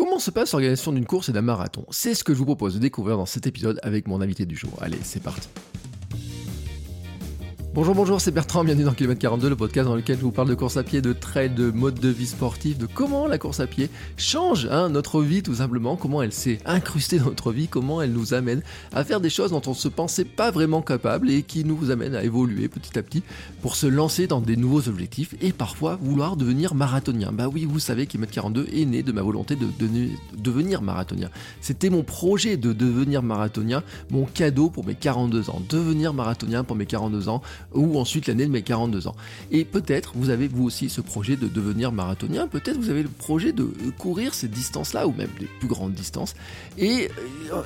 Comment se passe l'organisation d'une course et d'un marathon? C'est ce que je vous propose de découvrir dans cet épisode avec mon invité du jour. Allez, c'est parti. Bonjour, bonjour, c'est Bertrand, bienvenue dans Kilomètre 42, le podcast dans lequel je vous parle de course à pied, de trail, de mode de vie sportif, de comment la course à pied change hein, notre vie tout simplement, comment elle s'est incrustée dans notre vie, comment elle nous amène à faire des choses dont on ne se pensait pas vraiment capable et qui nous amènent à évoluer petit à petit pour se lancer dans des nouveaux objectifs et parfois vouloir devenir marathonien. Bah oui, vous savez Kilomètre 42 est né de ma volonté de, devenir marathonien. C'était mon projet de devenir marathonien, mon cadeau pour mes 42 ans, devenir marathonien pour mes 42 ans ou ensuite l'année de mes 42 ans. Et peut-être vous avez vous aussi ce projet de devenir marathonien, peut-être vous avez le projet de courir ces distances-là, ou même des plus grandes distances. Et euh,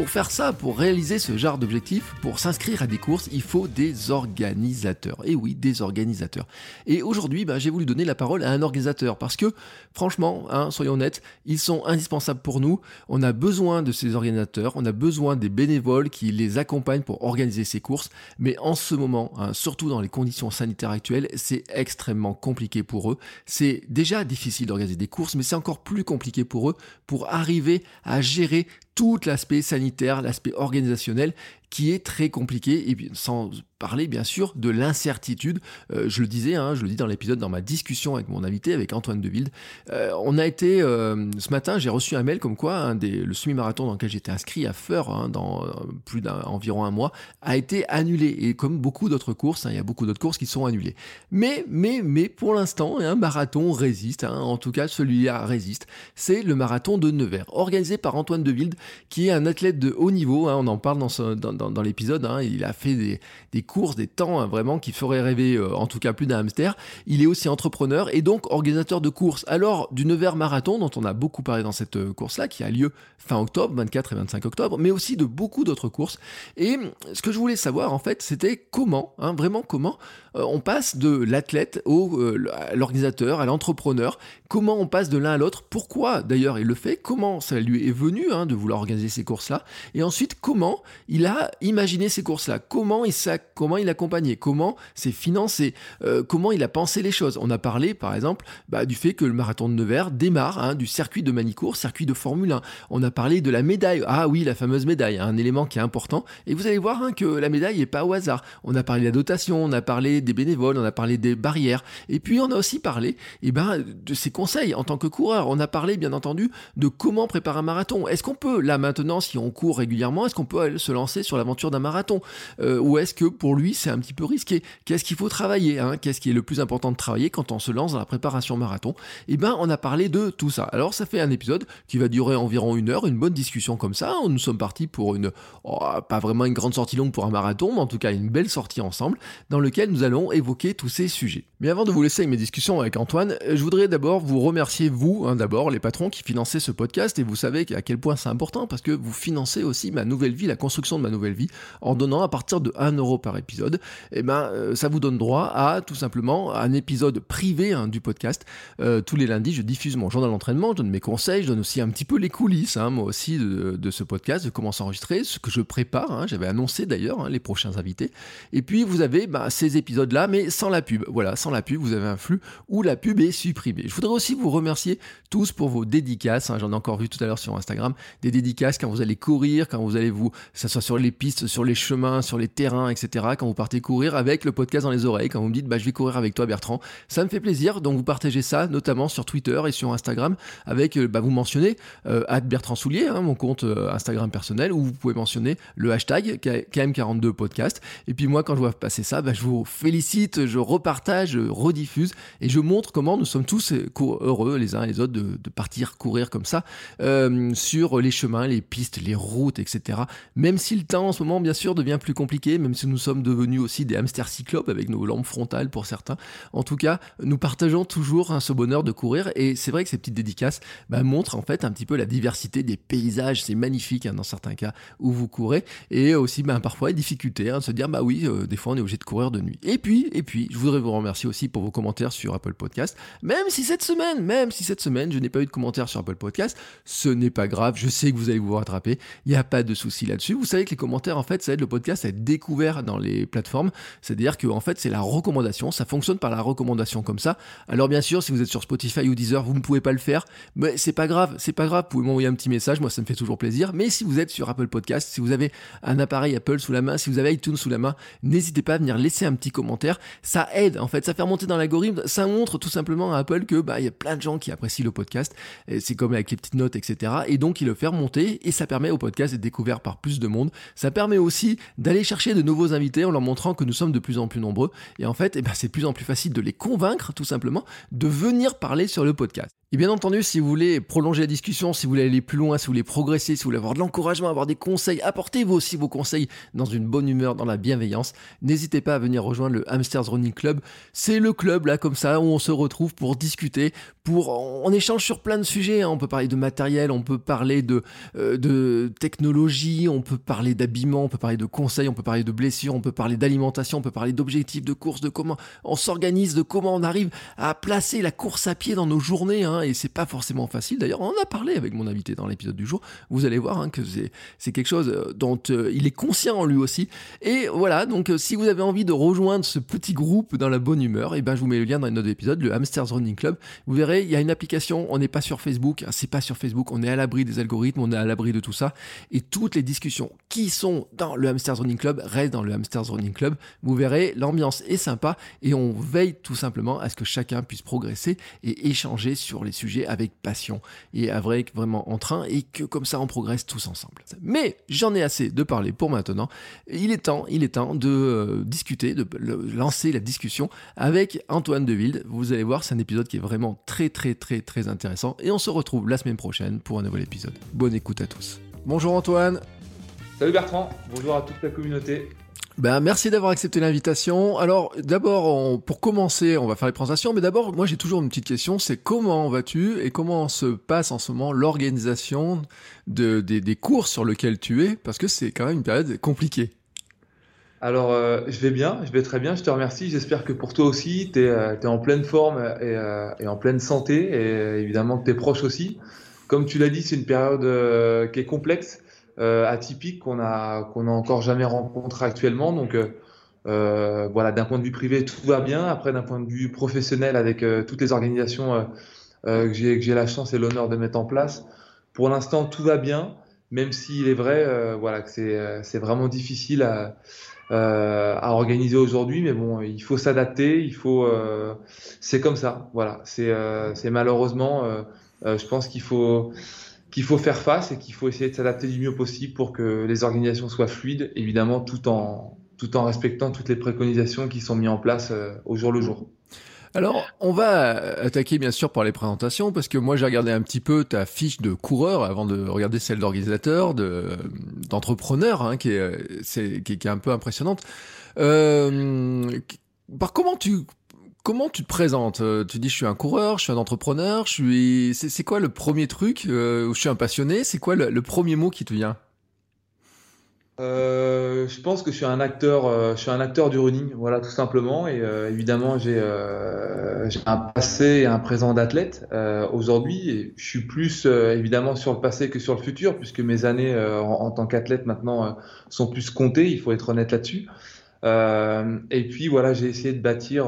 pour faire ça, pour réaliser ce genre d'objectif, pour s'inscrire à des courses, il faut des organisateurs. Et oui, des organisateurs. Et aujourd'hui, bah, j'ai voulu donner la parole à un organisateur parce que, franchement, hein, soyons honnêtes, ils sont indispensables pour nous. On a besoin de ces organisateurs, on a besoin des bénévoles qui les accompagnent pour organiser ces courses. Mais en ce moment, hein, surtout dans les conditions sanitaires actuelles, c'est extrêmement compliqué pour eux. C'est déjà difficile d'organiser des courses, mais c'est encore plus compliqué pour eux pour arriver à gérer tout l'aspect sanitaire, l'aspect organisationnel qui est très compliqué, et sans parler bien sûr de l'incertitude. Euh, je le disais, hein, je le dis dans l'épisode, dans ma discussion avec mon invité, avec Antoine Deville. Euh, on a été, euh, ce matin, j'ai reçu un mail comme quoi hein, des, le semi-marathon dans lequel j'étais inscrit à Feur, hein, dans plus d'environ un mois, a été annulé. Et comme beaucoup d'autres courses, il y a beaucoup d'autres courses qui sont annulées. Mais, mais, mais pour l'instant, un marathon résiste, en tout cas celui-là résiste. C'est le marathon de Nevers, organisé par Antoine Deville, qui est un athlète de haut niveau. on en parle dans, dans, dans, l'épisode. Hein. il a fait des, des, courses, des temps hein, vraiment qui feraient rêver, euh, en tout cas plus d'un hamster. Il est aussi entrepreneur et donc organisateur de courses. Alors, du Nevers Marathon, dont on a beaucoup parlé dans cette euh, course-là, qui a lieu fin octobre, 24 et 25 octobre, mais aussi de beaucoup d'autres courses. Et ce que je voulais savoir, en fait, c'était comment, hein, vraiment comment, euh, on passe de l'athlète au l'organisateur, à l'entrepreneur. Comment on passe de l'un à l'autre? Pourquoi d'ailleurs il le fait? Comment ça lui est venu de vouloir organiser ces courses-là? Et ensuite, comment il a imaginé ces courses-là? Comment il, comment il accompagnait Comment c'est financé euh, Comment il a pensé les choses On a parlé, par exemple, bah, du fait que le marathon de Nevers démarre hein, du circuit de Manicourt, circuit de Formule 1. On a parlé de la médaille. Ah oui, la fameuse médaille, un élément qui est important. Et vous allez voir hein, que la médaille n'est pas au hasard. On a parlé de la dotation, on a parlé des bénévoles, on a parlé des barrières. Et puis on a aussi parlé eh ben, de ses conseils en tant que coureur. On a parlé, bien entendu, de comment préparer un marathon. Est-ce qu'on peut, là maintenant, si on court régulièrement, est-ce qu'on peut se lancer sur l'aventure d'un marathon? Euh, Ou est-ce que pour lui c'est un petit peu risqué Qu'est-ce qu'il faut travailler hein? Qu'est-ce qui est le plus important de travailler quand on se lance dans la préparation marathon? Eh bien on a parlé de tout ça. Alors ça fait un épisode qui va durer environ une heure, une bonne discussion comme ça. Nous sommes partis pour une, oh, pas vraiment une grande sortie longue pour un marathon, mais en tout cas une belle sortie ensemble dans lequel nous allons évoquer tous ces sujets. Mais avant de vous laisser avec mes discussions avec Antoine, je voudrais d'abord vous remercier, vous, hein, d'abord, les patrons qui finançaient ce podcast, et vous savez à quel point c'est important parce que vous financez aussi ma nouvelle vie, la construction de ma nouvelle vie, en donnant à partir de 1 euro par épisode, eh ben, euh, ça vous donne droit à tout simplement un épisode privé hein, du podcast. Euh, tous les lundis, je diffuse mon journal d'entraînement, je donne mes conseils, je donne aussi un petit peu les coulisses, hein, moi aussi, de, ce podcast, de comment s'enregistrer, ce que je prépare. Hein. J'avais annoncé d'ailleurs les prochains invités. Et puis, vous avez bah, ces épisodes-là, mais sans la pub. Voilà, sans la pub, vous avez un flux où la pub est supprimée. Je voudrais aussi vous remercier tous pour vos dédicaces. J'en ai encore vu tout à l'heure sur Instagram, des dédicaces quand vous allez courir, quand vous allez vous, que ce soit sur les pistes, sur les chemins, sur les terrains, etc. Quand vous partez courir avec le podcast dans les oreilles, quand vous me dites bah, je vais courir avec toi Bertrand, ça me fait plaisir. Donc vous partagez ça notamment sur Twitter et sur Instagram avec, euh, bah, vous mentionnez euh, Bertrand Soulier, hein, mon compte euh, Instagram personnel, où vous pouvez mentionner le hashtag KM42 podcast. Et puis moi quand je vois passer ça, bah, je vous félicite, je repartage, je rediffuse et je montre comment nous sommes tous heureux les uns et les autres de, partir courir comme ça sur les chemins, les pistes, les routes, etc. Même si le temps en ce moment bien sûr devient plus compliqué, même si nous sommes sommes devenus aussi des hamsters cyclopes avec nos lampes frontales pour certains. En tout cas, nous partageons toujours hein, ce bonheur de courir et c'est vrai que ces petites dédicaces bah, montrent en fait un petit peu la diversité des paysages. C'est magnifique hein, dans certains cas où vous courez et aussi bah, parfois les difficultés hein, de se dire bah oui, euh, des fois on est obligé de courir de nuit. Et puis, et puis, je voudrais vous remercier aussi pour vos commentaires sur Apple Podcast. Même si cette semaine, même si cette semaine je n'ai pas eu de commentaires sur Apple Podcast, ce n'est pas grave. Je sais que vous allez vous rattraper. Il n'y a pas de souci là-dessus. Vous savez que les commentaires en fait ça aide le podcast à être découvert dans les plateformes. C'est-à-dire que en fait c'est la recommandation. Ça fonctionne par la recommandation comme ça. Alors bien sûr, si vous êtes sur Spotify ou Deezer, vous ne pouvez pas le faire, mais c'est pas grave, c'est pas grave. Vous pouvez m'envoyer un petit message. Moi, ça me fait toujours plaisir. Mais si vous êtes sur Apple Podcast, si vous avez un appareil Apple sous la main, si vous avez iTunes sous la main, n'hésitez pas à venir laisser un petit commentaire. Ça aide, en fait, ça fait remonter dans l'algorithme. Ça montre tout simplement à Apple que bah il y a plein de gens qui apprécient le podcast. C'est comme avec les petites notes, etc. Et donc il le fait remonter et ça permet au podcast d'être découvert par plus de monde. Ça permet aussi d'aller chercher de nouveaux invités en leur montrant que nous sommes de plus en plus nombreux. Et en fait, eh ben, c'est de plus en plus facile de les convaincre, tout simplement, de venir parler sur le podcast. Et bien entendu, si vous voulez prolonger la discussion, si vous voulez aller plus loin, si vous voulez progresser, si vous voulez avoir de l'encouragement, avoir des conseils, apportez vous aussi vos conseils dans une bonne humeur, dans la bienveillance, n'hésitez pas à venir rejoindre le Hamsters Running Club. C'est le club là comme ça où on se retrouve pour discuter, pour on échange sur plein de sujets. Hein. On peut parler de matériel, on peut parler de, euh, de technologie, on peut parler d'habillement, on peut parler de conseils, on peut parler de blessures, on peut parler d'alimentation, on peut parler d'objectifs de course, de comment on s'organise, de comment on arrive à placer la course à pied dans nos journées. Hein. Et c'est pas forcément facile. D'ailleurs, on en a parlé avec mon invité dans l'épisode du jour. Vous allez voir hein, que c'est quelque chose euh, dont euh, il est conscient lui aussi. Et voilà, donc si vous avez envie de rejoindre ce petit groupe dans la bonne humeur, et eh ben je vous mets le lien dans une autre épisode, le Hamsters Running Club. Vous verrez il y a une application, on n'est pas sur Facebook, c'est pas sur Facebook, on est à l'abri des algorithmes, on est à l'abri de tout ça. Et toutes les discussions qui sont dans le Hamsters Running Club restent dans le Hamsters Running Club. Vous verrez, l'ambiance est sympa et on veille tout simplement à ce que chacun puisse progresser et échanger sur les sujets avec passion et avec vraiment en train et que comme ça on progresse tous ensemble. Mais j'en ai assez de parler pour maintenant. Il est temps, il est temps de euh, discuter, de lancer la discussion avec Antoine Deville. Vous allez voir, c'est un épisode qui est vraiment très très très très intéressant et on se retrouve la semaine prochaine pour un nouvel épisode. Bonne écoute à tous. Bonjour Antoine. Salut Bertrand, bonjour à toute la communauté. Ben, merci d'avoir accepté l'invitation. Alors, d'abord, pour commencer, on va faire les présentations, mais d'abord, moi j'ai toujours une petite question, c'est comment vas-tu et comment se passe en ce moment l'organisation de, des courses sur lesquelles tu es, parce que c'est quand même une période compliquée. Alors, euh, je vais bien, je vais très bien, je te remercie. J'espère que pour toi aussi, tu es, euh, en pleine forme euh, et, en pleine santé, et évidemment que tes proches aussi. Comme tu l'as dit, c'est une période qui est complexe, atypique, qu'on a, qu'on a encore jamais rencontré actuellement. Donc, voilà, d'un point de vue privé, tout va bien. Après, d'un point de vue professionnel, avec toutes les organisations que j'ai la chance et l'honneur de mettre en place, pour l'instant, tout va bien, même s'il est vrai voilà, que c'est vraiment difficile à euh, à organiser aujourd'hui, mais bon, il faut s'adapter, il faut, euh, c'est comme ça, voilà. C'est, euh, c'est malheureusement, je pense qu'il faut qu'il faut faire face et qu'il faut essayer de s'adapter du mieux possible pour que les organisations soient fluides, évidemment, tout en tout en respectant toutes les préconisations qui sont mises en place au jour le jour. Alors, on va attaquer bien sûr par les présentations parce que moi j'ai regardé un petit peu ta fiche de coureur avant de regarder celle d'organisateur, de d'entrepreneur, hein, qui, est, c'est, qui, est un peu impressionnante. Euh, par comment tu comment tu te présentes Tu dis je suis un coureur, je suis un entrepreneur, je suis. C'est, quoi le premier truc euh, Je suis un passionné. C'est quoi le premier mot qui te vient? Euh, je pense que je suis un acteur, euh, je suis un acteur du running, voilà tout simplement. Et euh, évidemment, j'ai un passé et un présent d'athlète aujourd'hui. Je suis plus évidemment sur le passé que sur le futur, puisque mes années en, tant qu'athlète maintenant sont plus comptées. Il faut être honnête là-dessus. et puis voilà, j'ai essayé de bâtir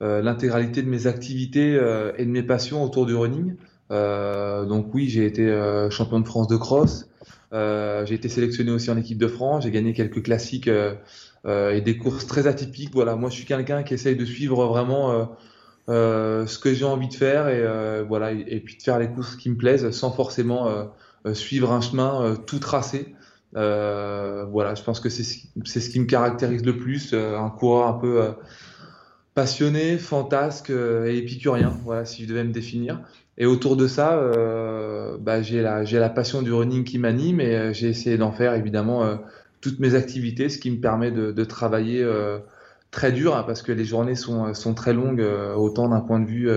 l'intégralité de mes activités et de mes passions autour du running. donc oui, j'ai été champion de France de cross. Euh, j'ai été sélectionné aussi en équipe de France. J'ai gagné quelques classiques euh, euh, et des courses très atypiques. Voilà, moi je suis quelqu'un qui essaye de suivre vraiment ce que j'ai envie de faire et voilà et, puis de faire les courses qui me plaisent sans forcément suivre un chemin tout tracé. voilà, je pense que c'est ce qui me caractérise le plus, un coureur un peu passionné, fantasque et épicurien. Voilà, si je devais me définir. Et autour de ça, euh, bah, j'ai la, passion du running qui m'anime et euh, j'ai essayé d'en faire évidemment euh, toutes mes activités, ce qui me permet de, travailler très dur hein, parce que les journées sont, très longues, autant d'un point de vue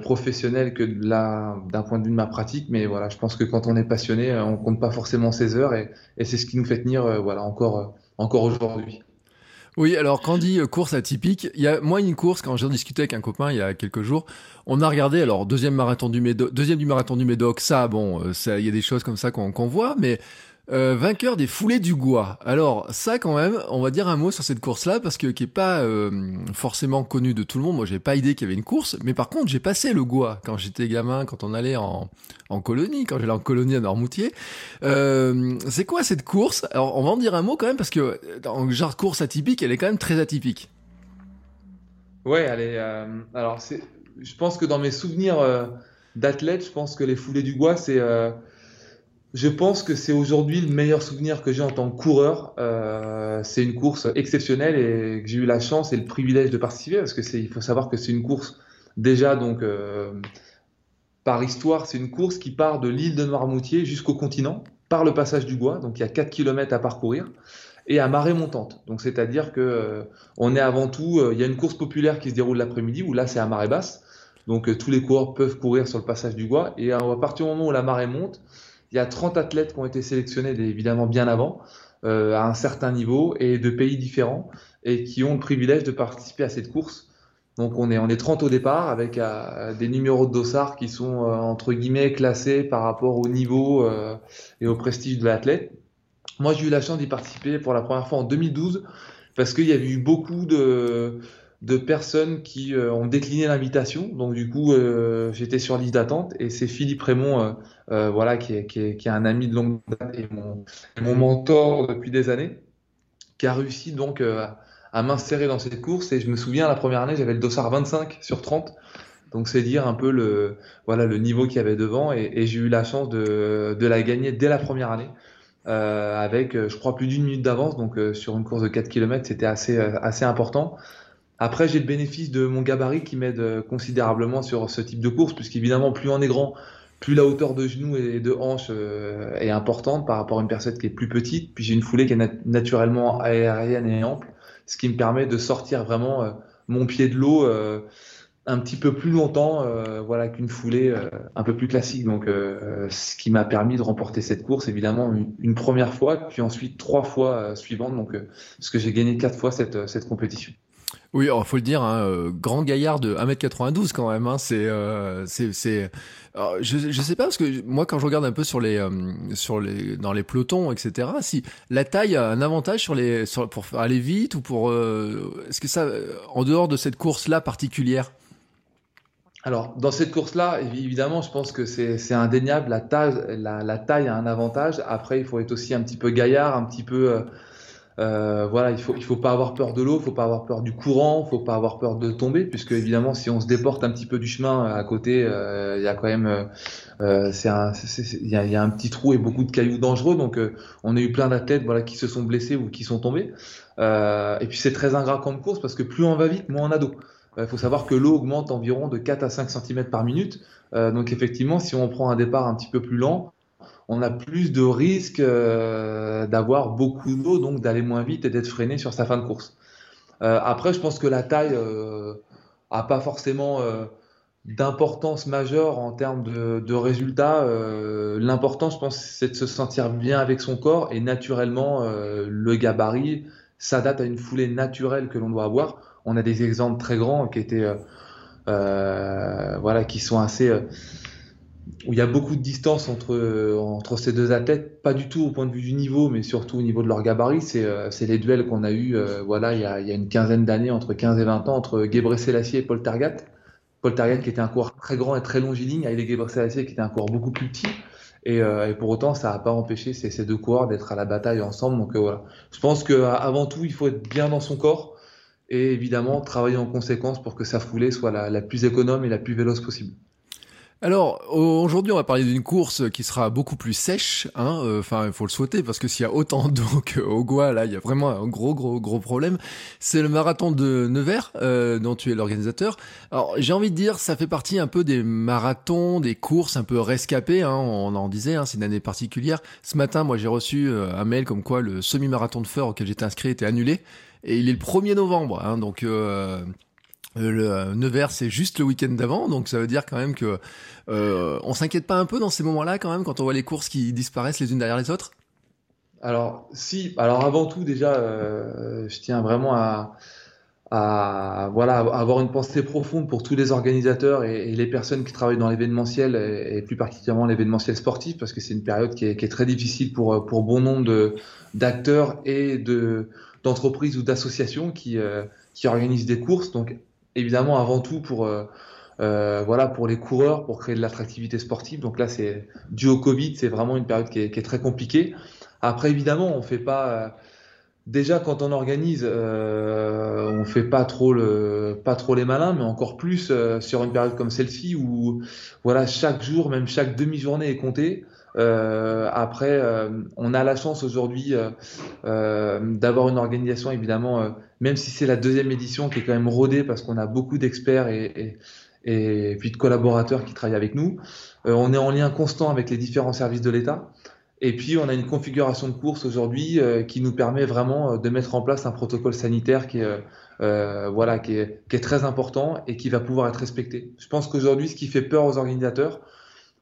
professionnel que d'un point de vue de ma pratique. Mais voilà, je pense que quand on est passionné, on compte pas forcément ses heures et, c'est ce qui nous fait tenir voilà, encore aujourd'hui. Oui, alors quand on dit euh, course atypique, il y a moi une course quand j'ai discuté avec un copain il y a quelques jours, on a regardé alors deuxième marathon du Médoc, deuxième du marathon du Médoc, ça bon, euh, ça il y a des choses comme ça qu'on voit, mais euh, vainqueur des foulées du Gois. Alors ça quand même, on va dire un mot sur cette course-là parce que qui est pas euh, forcément connue de tout le monde. Moi, j'ai pas idée qu'il y avait une course, mais par contre, j'ai passé le Gois quand j'étais gamin, quand on allait en, en colonie, quand j'allais en colonie à Normoutier. Euh, c'est quoi cette course? Alors, on va en dire un mot quand même parce que dans genre course atypique, elle est quand même très atypique. Ouais, elle est. alors, c'est. Je pense que dans mes souvenirs d'athlète, je pense que les foulées du Gois, c'est je pense que c'est aujourd'hui le meilleur souvenir que j'ai en tant que coureur. Euh, c'est une course exceptionnelle et que j'ai eu la chance et le privilège de participer parce que c'est, il faut savoir que c'est une course déjà donc euh, par histoire, c'est une course qui part de l'île de Noirmoutier jusqu'au continent par le passage du Bois. Donc il y a 4 km à parcourir et à marée montante. Donc c'est-à-dire que euh, on est avant tout, il y a une course populaire qui se déroule l'après-midi où là c'est à marée basse. Donc tous les coureurs peuvent courir sur le passage du Bois et à partir du moment où la marée monte il y a 30 athlètes qui ont été sélectionnés évidemment bien avant, euh, à un certain niveau et de pays différents et qui ont le privilège de participer à cette course. Donc on est, on est 30 au départ avec euh, des numéros de dossard qui sont euh, entre guillemets classés par rapport au niveau et au prestige de l'athlète. Moi j'ai eu la chance d'y participer pour la première fois en 2012 parce qu'il y avait eu beaucoup de, de personnes qui euh, ont décliné l'invitation. Donc du coup, euh, j'étais sur liste d'attente et c'est Philippe Raymond, euh, voilà, qui est, qui, est, qui est, un ami de longue date et mon, mon mentor depuis des années, qui a réussi donc à m'insérer dans cette course. Et je me souviens, la première année, j'avais le dossard 25 sur 30. Donc c'est dire un peu le, voilà, le niveau qu'il y avait devant et, et j'ai eu la chance de, de, la gagner dès la première année. avec, je crois, plus d'une minute d'avance. Donc, sur une course de 4 km, c'était assez, assez important. Après, j'ai le bénéfice de mon gabarit qui m'aide euh, considérablement sur ce type de course, puisqu'évidemment, plus on est grand, plus la hauteur de genoux et de hanche euh, est importante par rapport à une personne qui est plus petite. Puis j'ai une foulée qui est naturellement aérienne et ample, ce qui me permet de sortir vraiment euh, mon pied de l'eau un petit peu plus longtemps voilà, qu'une foulée un peu plus classique. Donc, ce qui m'a permis de remporter cette course, évidemment, une, première fois, puis ensuite trois fois suivantes. Donc, ce que j'ai gagné quatre fois cette, cette compétition. Oui, il faut le dire, hein, euh, grand gaillard de 1m92 quand même. Hein, euh, c'est, c'est. Je, je sais pas parce que moi, quand je regarde un peu sur les, euh, sur les, dans les pelotons, etc. Si la taille a un avantage sur les, pour aller vite ou pour, est-ce que ça, en dehors de cette course-là particulière? Alors, dans cette course-là, évidemment, je pense que c'est indéniable. La taille, la, taille a un avantage. Après, il faut être aussi un petit peu gaillard, un petit peu euh, voilà, il faut il faut pas avoir peur de l'eau, il faut pas avoir peur du courant, il faut pas avoir peur de tomber, puisque évidemment si on se déporte un petit peu du chemin euh, à côté, euh, il y a quand même c'est un il y a, y a, un petit trou et beaucoup de cailloux dangereux, donc on a eu plein d'athlètes voilà qui se sont blessés ou qui sont tombés. et puis c'est très ingrat comme course parce que plus on va vite, moins on a d'eau. Il faut savoir que l'eau augmente environ de 4 à 5 cm par minute. donc effectivement, si on prend un départ un petit peu plus lent, on a plus de risques euh, d'avoir beaucoup d'eau, donc d'aller moins vite et d'être freiné sur sa fin de course. Euh, après, je pense que la taille euh, pas forcément d'importance majeure en termes de, résultats. L'important, je pense, c'est de se sentir bien avec son corps et naturellement, le gabarit s'adapte à une foulée naturelle que l'on doit avoir. On a des exemples très grands qui étaient, voilà, qui sont assez où il y a beaucoup de distance entre, entre ces deux athlètes, pas du tout au point de vue du niveau, mais surtout au niveau de leur gabarit. C'est euh, les duels qu'on a eu euh, voilà, il, y a, il y a une quinzaine d'années, entre 15 et 20 ans, entre Gebre Selassie et Paul Targat. Paul Targat qui était un coureur très grand et très longiligne, avec Gebre Selassie qui était un coureur beaucoup plus petit. Et, euh, et pour autant, ça n'a pas empêché ces, deux coureurs d'être à la bataille ensemble. Donc voilà. Je pense qu'avant tout, il faut être bien dans son corps et évidemment travailler en conséquence pour que sa foulée soit la, la plus économe et la plus véloce possible. Alors aujourd'hui, on va parler d'une course qui sera beaucoup plus sèche. Hein, euh, enfin, il faut le souhaiter parce que s'il y a autant d'eau qu'au Goa, là, il y a vraiment un gros, gros, gros problème. C'est le marathon de Nevers euh, dont tu es l'organisateur. Alors j'ai envie de dire, ça fait partie un peu des marathons, des courses un peu rescapées. Hein, on en disait, hein, c'est une année particulière. Ce matin, moi, j'ai reçu euh, un mail comme quoi le semi-marathon de Feur auquel j'étais inscrit était annulé et il est le 1er novembre. Hein, donc euh, le euh, Nevers, c'est juste le week-end d'avant, donc ça veut dire quand même que euh, on s'inquiète pas un peu dans ces moments-là quand même quand on voit les courses qui disparaissent les unes derrière les autres? Alors si, alors avant tout déjà, je tiens vraiment à, voilà avoir une pensée profonde pour tous les organisateurs et, les personnes qui travaillent dans l'événementiel et, plus particulièrement l'événementiel sportif parce que c'est une période qui est, qui est, très difficile pour pour bon nombre d'acteurs et de d'entreprises ou d'associations qui qui organisent des courses. Donc évidemment avant tout pour euh, euh, voilà pour les coureurs pour créer de l'attractivité sportive. Donc là c'est dû au Covid c'est vraiment une période qui est, qui est, très compliquée. Après évidemment on fait pas euh, déjà quand on organise euh, on fait pas trop le pas trop les malins mais encore plus euh, sur une période comme celle-ci où voilà chaque jour même chaque demi-journée est comptée. Euh, après, euh, on a la chance aujourd'hui d'avoir une organisation, évidemment, même si c'est la deuxième édition qui est quand même rodée parce qu'on a beaucoup d'experts et, puis de collaborateurs qui travaillent avec nous. on est en lien constant avec les différents services de l'État. Et puis, on a une configuration de course aujourd'hui qui nous permet vraiment de mettre en place un protocole sanitaire qui est, euh, voilà, qui est, très important et qui va pouvoir être respecté. Je pense qu'aujourd'hui, ce qui fait peur aux organisateurs,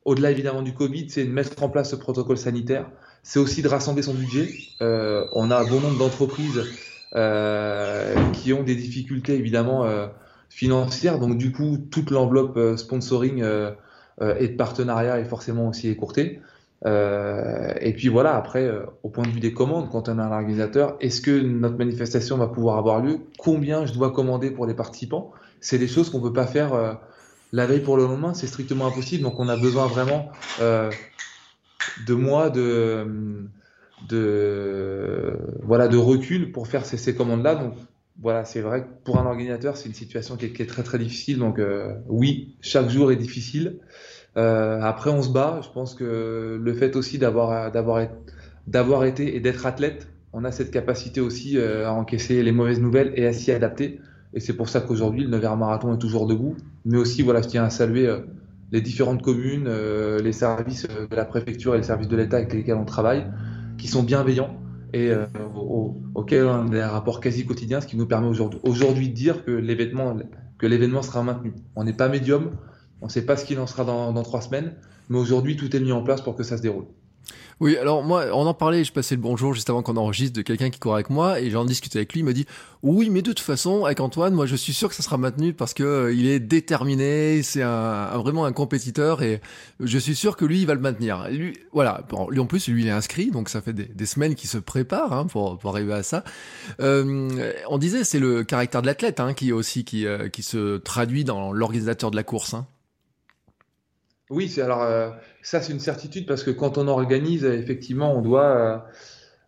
au-delà évidemment du Covid, c'est de mettre en place ce protocole sanitaire. C'est aussi de rassembler son budget. Euh, on a bon nombre d'entreprises euh, qui ont des difficultés évidemment euh, financières, donc du coup toute l'enveloppe euh, sponsoring euh, euh, et de partenariat est forcément aussi écourtée. et puis voilà, après, au point de vue des commandes, quand on a un organisateur, est-ce que notre manifestation va pouvoir avoir lieu? Combien je dois commander pour les participants? C'est des choses qu'on peut pas faire la veille pour le lendemain, c'est strictement impossible. Donc on a besoin vraiment euh, de mois de, de, voilà, de recul pour faire ces, commandes-là. Donc voilà, c'est vrai que pour un organisateur, c'est une situation qui est, très très difficile. Donc euh, oui, chaque jour est difficile. Euh, après, on se bat. Je pense que le fait aussi d'avoir d'avoir d'avoir été et d'être athlète, on a cette capacité aussi euh, à encaisser les mauvaises nouvelles et à s'y adapter. Et c'est pour ça qu'aujourd'hui, le Nevers Marathon est toujours debout. Mais aussi, voilà, je tiens à saluer euh, les différentes communes, euh, les services de la préfecture et les services de l'État avec lesquels on travaille, qui sont bienveillants et auxquels on a des rapports quasi quotidiens, ce qui nous permet aujourd'hui de dire que l'événement que l'événement sera maintenu. On n'est pas médium, on ne sait pas ce qu'il en sera dans trois semaines, mais aujourd'hui tout est mis en place pour que ça se déroule. Oui, alors moi, on en parlait, je passais le bonjour juste avant qu'on enregistre de quelqu'un qui court avec moi et j'en discutais avec lui, il me dit oui, mais de toute façon, avec Antoine, moi je suis sûr que ça sera maintenu parce que euh, il est déterminé, c'est un, vraiment un compétiteur et je suis sûr que lui il va le maintenir. lui, voilà, lui en plus lui il est inscrit, donc ça fait des, des semaines qu'il se prépare hein, pour, pour arriver à ça. Euh, on disait c'est le caractère de l'athlète hein, qui aussi qui, euh, qui se traduit dans l'organisateur de la course. Hein. Oui, c'est alors euh, ça c'est une certitude parce que quand on organise, effectivement, on doit euh,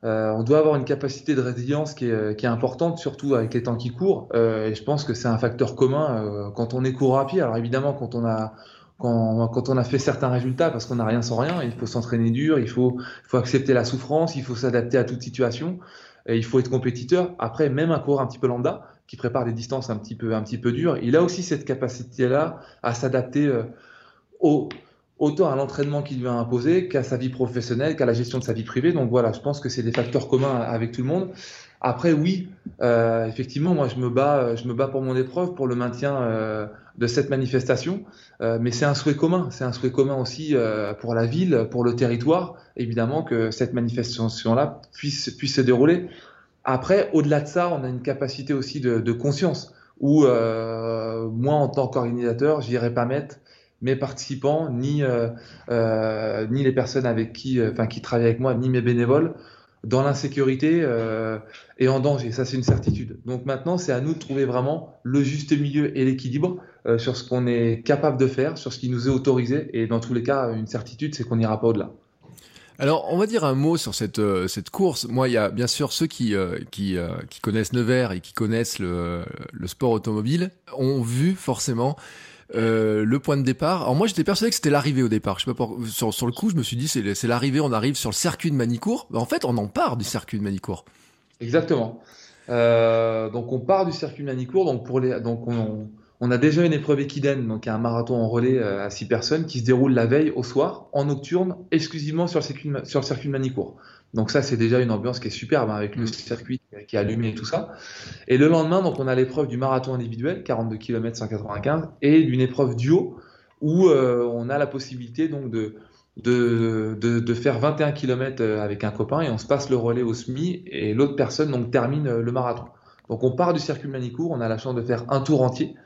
euh, on doit avoir une capacité de résilience qui est, qui est importante, surtout avec les temps qui courent. et je pense que c'est un facteur commun quand on est coureur à pied. Alors évidemment, quand on a quand, quand on a fait certains résultats, parce qu'on n'a rien sans rien, il faut s'entraîner dur, il faut, il faut accepter la souffrance, il faut s'adapter à toute situation, et il faut être compétiteur. Après, même un coureur un petit peu lambda, qui prépare des distances un petit peu, un petit peu dures, il a aussi cette capacité-là à s'adapter autant à l'entraînement qu'il lui a imposé qu'à sa vie professionnelle, qu'à la gestion de sa vie privée. Donc voilà, je pense que c'est des facteurs communs avec tout le monde. Après, oui, euh, effectivement, moi je me bats, je me bats pour mon épreuve, pour le maintien euh, de cette manifestation, euh, mais c'est un souhait commun, c'est un souhait commun aussi euh, pour la ville, pour le territoire, évidemment que cette manifestation-là puisse puisse se dérouler. Après, au-delà de ça, on a une capacité aussi de, de conscience où euh, moi, en tant qu'organisateur, j'irai pas mettre mes participants, ni, euh, euh, ni les personnes avec qui, euh, enfin, qui travaillent avec moi, ni mes bénévoles, dans l'insécurité et en danger. Ça, c'est une certitude. Donc maintenant, c'est à nous de trouver vraiment le juste milieu et l'équilibre sur ce qu'on est capable de faire, sur ce qui nous est autorisé. Et dans tous les cas, une certitude, c'est qu'on n'ira pas au-delà. Alors, on va dire un mot sur cette, cette course. Moi, il y a bien sûr ceux qui, qui, euh, qui connaissent Nevers et qui connaissent le sport automobile ont vu forcément euh, le point de départ. Alors moi j'étais persuadé que c'était l'arrivée au départ. Je sais pas sur, le coup je me suis dit c'est, l'arrivée, on arrive sur le circuit de Manicourt. En fait on en part du circuit de Manicourt. Exactement. Euh, donc on part du circuit de Manicourt. Donc pour les donc on, on a déjà une épreuve équidène, donc un marathon en relais euh, à 6 personnes qui se déroule la veille au soir, en nocturne, exclusivement sur le circuit, sur le circuit de Manicourt. Donc ça, c'est déjà une ambiance qui est superbe hein, avec le mm. circuit qui est allumé et tout ça. Et le lendemain, donc on a l'épreuve du marathon individuel, 42 km 195, et d'une épreuve duo où euh, on a la possibilité donc de, de, de, faire 21 km euh, avec un copain et on se passe le relais au SMI et l'autre personne donc termine euh, le marathon. Donc on part du circuit de Manicourt, on a la chance de faire un tour entier.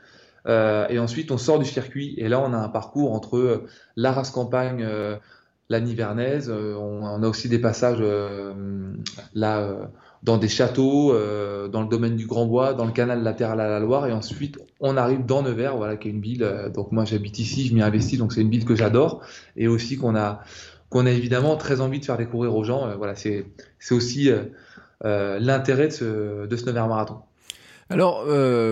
et ensuite, on sort du circuit et là, on a un parcours entre la race campagne, la Nivernaise. Euh, on, a aussi des passages euh, là euh, dans des châteaux, dans le domaine du Grand Bois, dans le canal latéral à la Loire, et ensuite on arrive dans Nevers, voilà, qui est une ville. donc moi j'habite ici, je m'y investis, donc c'est une ville que j'adore, et aussi qu'on a qu'on a évidemment très envie de faire découvrir aux gens. voilà, c'est aussi l'intérêt de ce, de ce Nevers marathon. Alors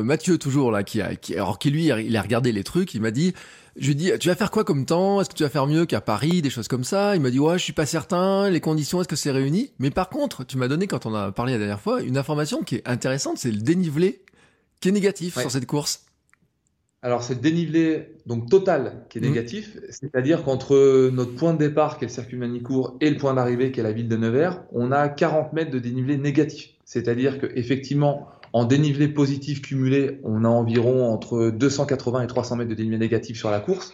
Mathieu toujours là, qui a, qui, alors qui lui il a regardé les trucs, il m'a dit je lui dis, tu vas faire quoi comme temps? Est-ce que tu vas faire mieux qu'à Paris? Des choses comme ça. Il m'a dit, ouais, je suis pas certain. Les conditions, est-ce que c'est réuni? Mais par contre, tu m'as donné, quand on a parlé la dernière fois, une information qui est intéressante, c'est le dénivelé qui est négatif sur cette course. Alors, c'est le dénivelé donc total qui est mmh. négatif, c'est-à-dire qu'entre notre point de départ, qui est le circuit Manicourt, et le point d'arrivée, qui est la ville de Nevers, on a 40 mètres de dénivelé négatif. C'est-à-dire qu'effectivement, en dénivelé positif cumulé, on a environ entre 280 et 300 mètres de dénivelé négatif sur la course.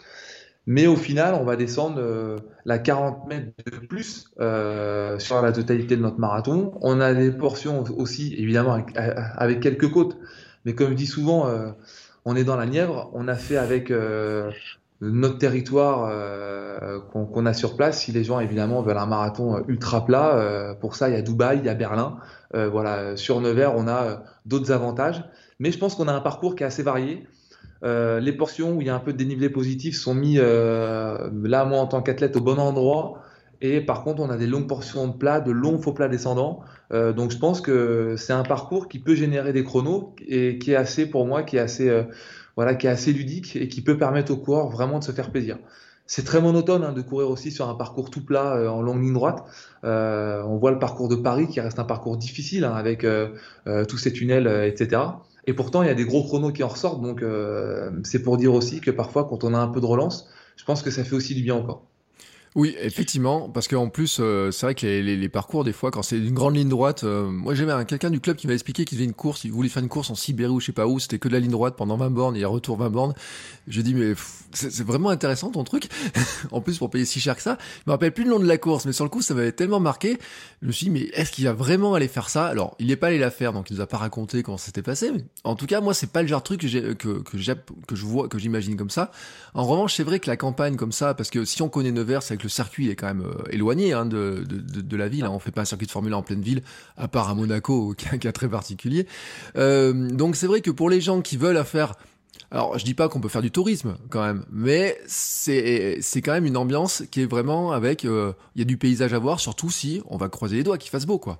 Mais au final, on va descendre euh, la 40 mètres de plus euh, sur la totalité de notre marathon. On a des portions aussi, évidemment, avec, quelques côtes. Mais comme je dis souvent, euh, on est dans la Nièvre. On a fait avec notre territoire qu'on a sur place. Si les gens, évidemment, veulent un marathon ultra plat, pour ça, il y a Dubaï, il y a Berlin. Euh, voilà, sur Nevers, on a euh, d'autres avantages. Mais je pense qu'on a un parcours qui est assez varié. Euh, les portions où il y a un peu de dénivelé positif sont mis là, moi en tant qu'athlète, au bon endroit. Et par contre, on a des longues portions de plat, de longs faux plats descendants. donc je pense que c'est un parcours qui peut générer des chronos et qui est assez, pour moi, qui est assez, voilà, qui est assez ludique et qui peut permettre aux coureurs vraiment de se faire plaisir. C'est très monotone hein, de courir aussi sur un parcours tout plat euh, en longue ligne droite. Euh, on voit le parcours de Paris qui reste un parcours difficile hein, avec euh, tous ces tunnels, etc. Et pourtant, il y a des gros chronos qui en ressortent. Donc, c'est pour dire aussi que parfois, quand on a un peu de relance, je pense que ça fait aussi du bien encore. Oui, effectivement, parce qu'en plus, euh, c'est vrai que les, parcours, des fois, quand c'est une grande ligne droite, euh, moi j'avais quelqu'un du club qui m'a expliqué qu'il faisait une course, il voulait faire une course en Sibérie ou je sais pas où, c'était que de la ligne droite pendant 20 bornes et retour 20 bornes. J'ai dit, mais c'est vraiment intéressant ton truc, en plus pour payer si cher que ça. Je me rappelle plus le nom de la course, mais sur le coup, ça m'avait tellement marqué. Je me suis dit, mais est-ce qu'il va vraiment aller faire ça? Alors, il n'est pas allé la faire, donc il nous a pas raconté comment c'était passé, mais en tout cas, moi, c'est pas le genre de truc que, que, que, que je vois, que j'imagine comme ça. En revanche, c'est vrai que la campagne comme ça, parce que si on connaît Nevers, c'est que le circuit, est quand même euh, éloigné hein, de, de, la ville. Hein. On fait pas un circuit de Formule 1 en pleine ville, à part à Monaco, qui est un cas très particulier. Euh, donc c'est vrai que pour les gens qui veulent faire alors, je dis pas qu'on peut faire du tourisme quand même, mais c'est c'est quand même une ambiance qui est vraiment avec. Euh, il y a du paysage à voir, surtout si on va croiser les doigts, qu'il fasse beau, quoi.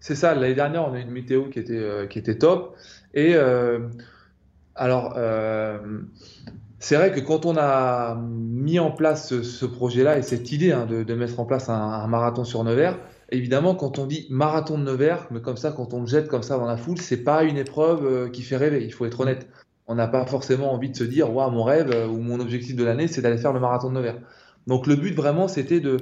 C'est ça. L'année dernière, on a eu une météo qui était qui était top. Et alors, c'est vrai que quand on a mis en place ce, projet-là et cette idée hein, de, mettre en place un, marathon sur Nevers, évidemment, quand on dit marathon de Nevers, mais comme ça, quand on le jette comme ça dans la foule, c'est pas une épreuve euh, qui fait rêver. Il faut être honnête. On n'a pas forcément envie de se dire, waouh, mon rêve euh, ou mon objectif de l'année, c'est d'aller faire le marathon de Nevers. Donc le but vraiment, c'était de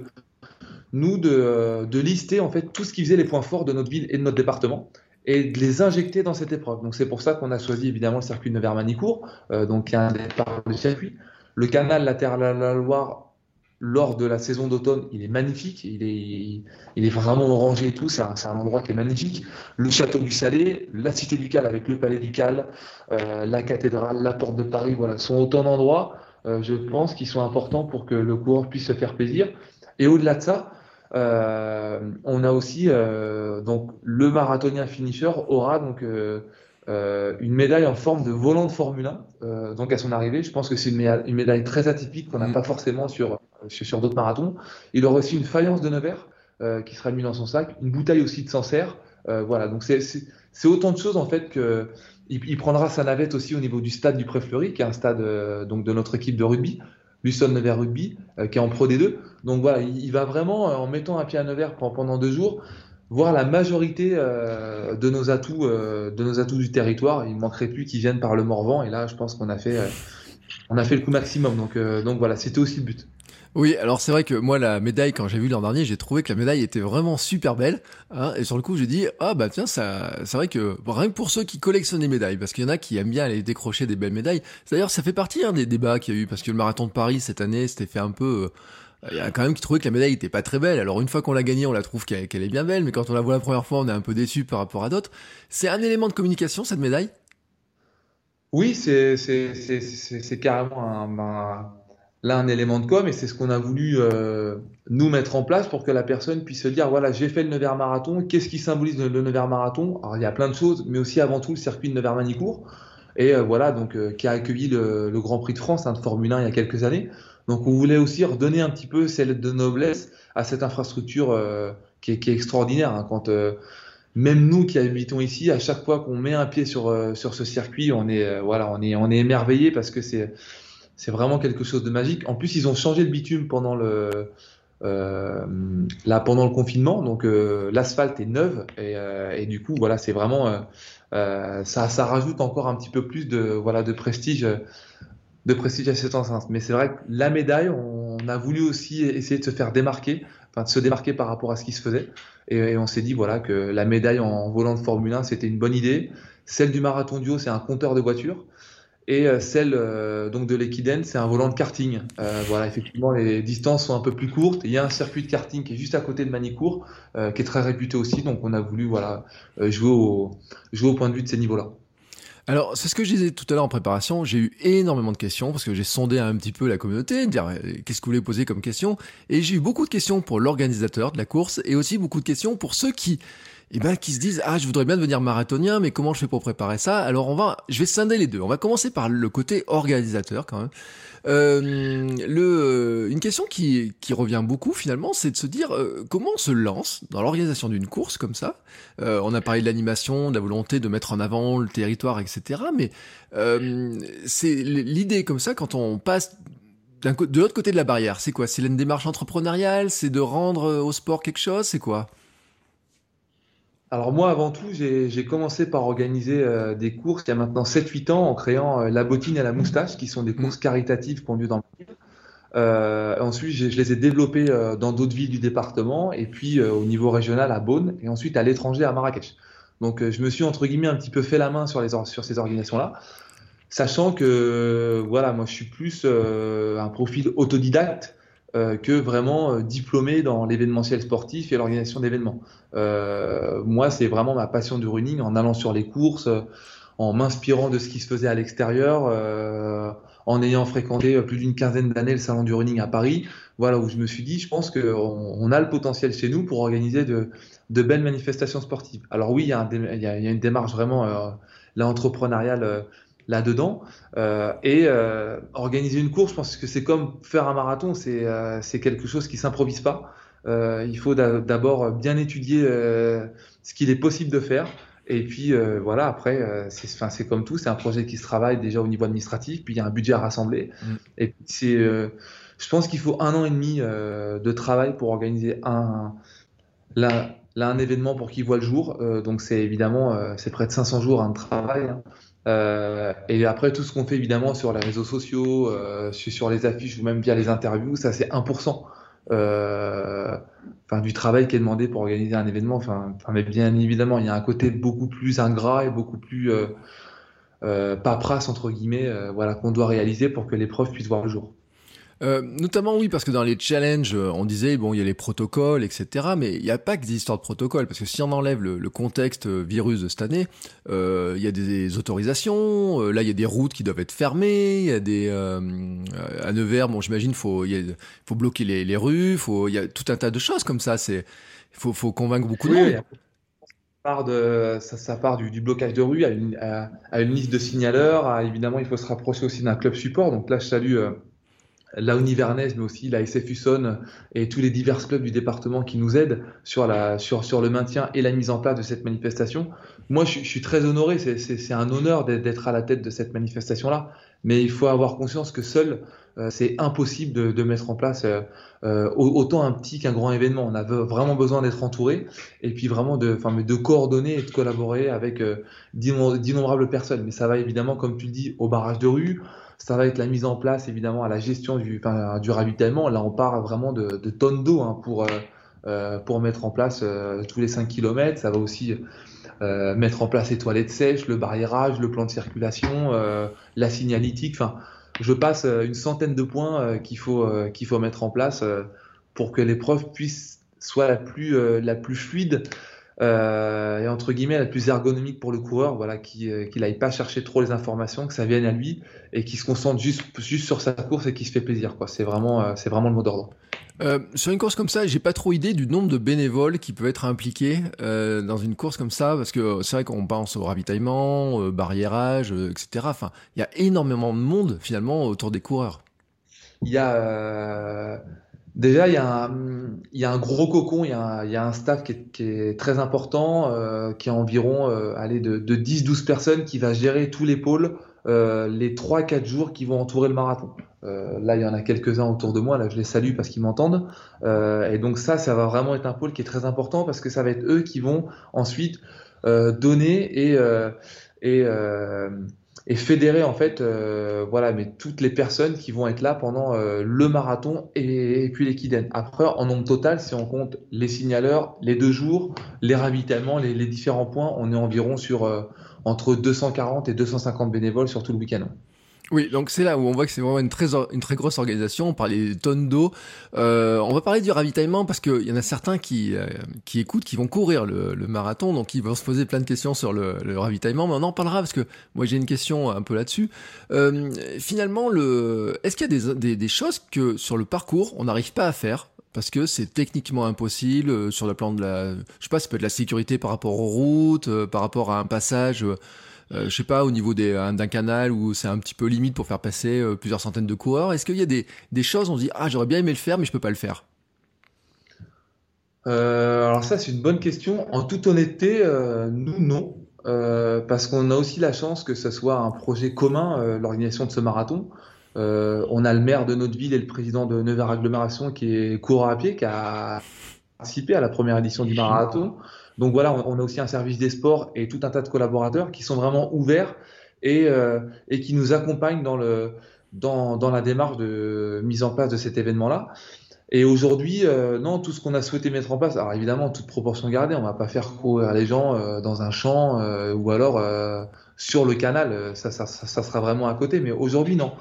nous de, de lister en fait tout ce qui faisait les points forts de notre ville et de notre département et de les injecter dans cette épreuve. Donc c'est pour ça qu'on a choisi évidemment le circuit de Nevers-Manicourt, euh, donc qui est un départ du circuit. Le canal latéral à la Loire, lors de la saison d'automne, il est magnifique, il est, il est vraiment orangé et tout, c'est un, un, endroit qui est magnifique. Le château du Salé, la cité du Cal avec le palais du Cal, euh, la cathédrale, la porte de Paris, voilà, sont autant d'endroits, euh, je pense, qui sont importants pour que le coureur puisse se faire plaisir. Et au-delà de ça, euh, on a aussi euh, donc le marathonien finisher aura donc euh, une médaille en forme de volant de Formule 1 donc à son arrivée. Je pense que c'est une, médaille très atypique qu'on n'a mm. pas forcément sur sur, d'autres marathons. Il aura aussi une faïence de Nevers qui sera mise dans son sac, une bouteille aussi de Sancerre. voilà, donc c'est autant de choses en fait que il, prendra sa navette aussi au niveau du stade du Pré-Fleury, qui est un stade donc de notre équipe de rugby. Luson Nevers Rugby, qui est en Pro D2. Donc voilà, il, va vraiment, en mettant un pied à Nevers pendant deux jours, voir la majorité de nos atouts, de nos atouts du territoire. Il ne manquerait plus qu'ils viennent par le Morvan. Et là, je pense qu'on a fait, on a fait le coup maximum. Donc, donc voilà, c'était aussi le but. Oui, alors c'est vrai que moi la médaille quand j'ai vu l'an dernier, j'ai trouvé que la médaille était vraiment super belle. Hein, et sur le coup, j'ai dit ah bah tiens ça, c'est vrai que rien que pour ceux qui collectionnent les médailles, parce qu'il y en a qui aiment bien aller décrocher des belles médailles. D'ailleurs, ça fait partie hein, des débats qu'il y a eu parce que le marathon de Paris cette année, c'était fait un peu. Euh, il y a quand même qui trouvaient que la médaille était pas très belle. Alors une fois qu'on l'a gagnée, on la trouve qu'elle est bien belle, mais quand on la voit la première fois, on est un peu déçu par rapport à d'autres. C'est un élément de communication cette médaille? Oui, c'est c'est carrément un là un élément de com et c'est ce qu'on a voulu euh, nous mettre en place pour que la personne puisse se dire voilà j'ai fait le Nevers marathon qu'est-ce qui symbolise le, Nevers marathon? Alors il y a plein de choses mais aussi avant tout le circuit de Nevers Manicourt. Et euh, voilà donc euh, qui a accueilli le, Grand Prix de France hein, de Formule 1 il y a quelques années. Donc on voulait aussi redonner un petit peu celle de noblesse à cette infrastructure qui est, extraordinaire hein, quand même nous qui habitons ici, à chaque fois qu'on met un pied sur, sur ce circuit, on est, voilà, on est, on est émerveillé parce que c'est, c'est vraiment quelque chose de magique. En plus, ils ont changé de bitume pendant le, euh, là, pendant le confinement, donc euh, l'asphalte est neuve et, euh, et, du coup, voilà, c'est vraiment ça, ça rajoute encore un petit peu plus de voilà de prestige, de prestige à cette enceinte. Mais c'est vrai que la médaille, on, a voulu aussi essayer de se faire démarquer, enfin de se démarquer par rapport à ce qui se faisait, et, et on s'est dit voilà que la médaille en volant de Formule 1, c'était une bonne idée. Celle du marathon duo, c'est un compteur de voitures. Et euh, celle euh, donc de l'Equiden, c'est un volant de karting. Euh, voilà, effectivement, les distances sont un peu plus courtes. Il y a un circuit de karting qui est juste à côté de Manicourt, qui est très réputé aussi. Donc, on a voulu voilà jouer au jouer au point de vue de ces niveaux-là. Alors, c'est ce que je disais tout à l'heure en préparation. J'ai eu énormément de questions parce que j'ai sondé un petit peu la communauté, dire qu'est-ce que vous voulez poser comme question? Et j'ai eu beaucoup de questions pour l'organisateur de la course et aussi beaucoup de questions pour ceux qui eh ben qui se disent ah je voudrais bien devenir marathonien mais comment je fais pour préparer ça? Alors on va je vais scinder les deux. On va commencer par le côté organisateur quand même. Euh, le euh, une question qui qui revient beaucoup finalement c'est de se dire euh, comment on se lance dans l'organisation d'une course comme ça? Euh, on a parlé de l'animation de la volonté de mettre en avant le territoire etc mais c'est l'idée comme ça quand on passe de l'autre côté de la barrière, c'est quoi? C'est une démarche entrepreneuriale? C'est de rendre au sport quelque chose? C'est quoi? Alors moi, avant tout, j'ai commencé par organiser euh, des courses il y a maintenant 7-8 ans en créant euh, la bottine et la moustache, qui sont des courses caritatives lieu dans le euh, ensuite, je les ai développées euh, dans d'autres villes du département et puis au niveau régional à Beaune et ensuite à l'étranger à Marrakech. Donc je me suis entre guillemets un petit peu fait la main sur, les, sur ces organisations-là, sachant que voilà, moi je suis plus un profil autodidacte que vraiment euh, diplômé dans l'événementiel sportif et l'organisation d'événements. Euh, moi, c'est vraiment ma passion du running en allant sur les courses, en m'inspirant de ce qui se faisait à l'extérieur, en ayant fréquenté plus d'une quinzaine d'années le salon du running à Paris. Voilà où je me suis dit, je pense qu'on on a le potentiel chez nous pour organiser de, de belles manifestations sportives. Alors oui, il y a, y a, une démarche vraiment là entrepreneuriale là-dedans. Euh, et euh, organiser une course, je pense que c'est comme faire un marathon, c'est euh, quelque chose qui s'improvise pas. Euh, il faut d'abord bien étudier euh, ce qu'il est possible de faire. Et puis voilà, après, c'est comme tout, c'est un projet qui se travaille déjà au niveau administratif, puis il y a un budget à rassembler. Mm. Et c'est, je pense qu'il faut un an et demi de travail pour organiser un, là, là, un événement pour qu'il voit le jour. donc c'est évidemment, c'est près de 500 jours hein, de travail. Hein. Euh, et après, tout ce qu'on fait évidemment sur les réseaux sociaux, euh, sur les affiches ou même via les interviews, ça c'est 1%. Euh, du travail qui est demandé pour organiser un événement. Enfin, mais bien évidemment, il y a un côté beaucoup plus ingrat et beaucoup plus paperasse entre guillemets, voilà, qu'on doit réaliser pour que l'épreuve puisse voir le jour. Euh, notamment oui parce que dans les challenges euh, on disait bon il y a les protocoles etc mais il n'y a pas que des histoires de protocoles parce que si on enlève le, le contexte euh, virus de cette année euh, il y a des autorisations là il y a des routes qui doivent être fermées il y a des à Nevers bon j'imagine faut il faut bloquer les, les rues il y a tout un tas de choses comme ça il faut, faut convaincre beaucoup de monde ça part, de, ça, ça part du, du, blocage de rue à une, à, à une liste de signaleurs. À, évidemment, il faut se rapprocher aussi d'un club support. Donc là, je salue la Univernaise, mais aussi la SF et tous les divers clubs du département qui nous aident sur, la, sur, sur le maintien et la mise en place de cette manifestation. Moi, je, suis très honoré, c'est un honneur d'être à la tête de cette manifestation-là, mais il faut avoir conscience que seul, euh, c'est impossible de, de, mettre en place euh, euh autant un petit qu'un grand événement. On a vraiment besoin d'être entouré et puis vraiment de, enfin, de coordonner et de collaborer avec euh, d'innombrables personnes. Mais ça va évidemment, comme tu le dis, au barrage de rue, ça va être la mise en place évidemment à la gestion du, du ravitaillement. Là, on parle vraiment de, de tonnes d'eau hein, pour, euh, euh pour mettre en place euh, tous les 5 km. Ça va aussi euh, mettre en place les toilettes sèches, le barriérage, le plan de circulation, la signalétique. Enfin, je passe une centaine de points qu'il faut, qu'il faut mettre en place pour que l'épreuve puisse soit la plus, la plus fluide euh, et entre guillemets la plus ergonomique pour le coureur, voilà, qu'il euh, n'aille pas chercher trop les informations, que ça vienne à lui et qu'il se concentre juste, juste sur sa course et qu'il se fait plaisir. Quoi. C'est vraiment, euh, c'est vraiment le mot d'ordre. Euh, sur une course comme ça, j'ai pas trop idée du nombre de bénévoles qui peuvent être impliqués euh, dans une course comme ça, parce que c'est vrai qu'on pense au ravitaillement, euh, barriérage, etc. Enfin, il y a énormément de monde finalement autour des coureurs. Il y a Déjà, il y, a un, y a un gros cocon, il y a un, y a un staff qui est, qui est, très important, euh, qui a environ euh, allez, de, de 10-12 personnes, qui va gérer tous les pôles euh, les 3-4 jours qui vont entourer le marathon. Euh, là, il y en a quelques-uns autour de moi, là je les salue parce qu'ils m'entendent. Euh, et donc ça, ça va vraiment être un pôle qui est très important parce que ça va être eux qui vont ensuite euh, donner et... et et fédérer en fait euh, voilà mais toutes les personnes qui vont être là pendant euh, le marathon et, puis les Kiden. Après en nombre total si on compte les signaleurs, les deux jours, les ravitaillements, les, les différents points, on est environ sur euh, entre 240 et 250 bénévoles sur tout le week-end. Oui, donc c'est là où on voit que c'est vraiment une très, une très grosse organisation. On parlait des tonnes d'eau. Euh, on va parler du ravitaillement parce qu'il y en a certains qui, euh, qui écoutent, qui vont courir le, le, marathon, donc ils vont se poser plein de questions sur le, le, ravitaillement. Mais on en parlera parce que moi j'ai une question un peu là-dessus. Euh, finalement, le, est-ce qu'il y a des, des, des choses que sur le parcours on n'arrive pas à faire parce que c'est techniquement impossible euh, sur le plan de la, je sais pas, ça peut être la sécurité par rapport aux routes, euh, par rapport à un passage euh, je sais pas, au niveau d'un canal où c'est un petit peu limite pour faire passer euh, plusieurs centaines de coureurs Est-ce qu'il y a des, des choses, on se dit, ah, j'aurais bien aimé le faire, mais je peux pas le faire? Euh, Alors ça, c'est une bonne question. En toute honnêteté, euh, nous, non. Euh, parce qu'on a aussi la chance que ce soit un projet commun, l'organisation de ce marathon. on a le maire de notre ville et le président de Nevers Agglomération qui est coureur à pied, qui a participé à la première édition du marathon. Donc voilà, on, a aussi un service des sports et tout un tas de collaborateurs qui sont vraiment ouverts et, euh, qui nous accompagnent dans, la démarche de mise en place de cet événement-là. Et aujourd'hui, euh, non, tout ce qu'on a souhaité mettre en place, alors évidemment, toute proportion gardée, on va pas faire courir les gens euh, dans un champ ou alors sur le canal, ça, sera vraiment à côté. Mais aujourd'hui, non.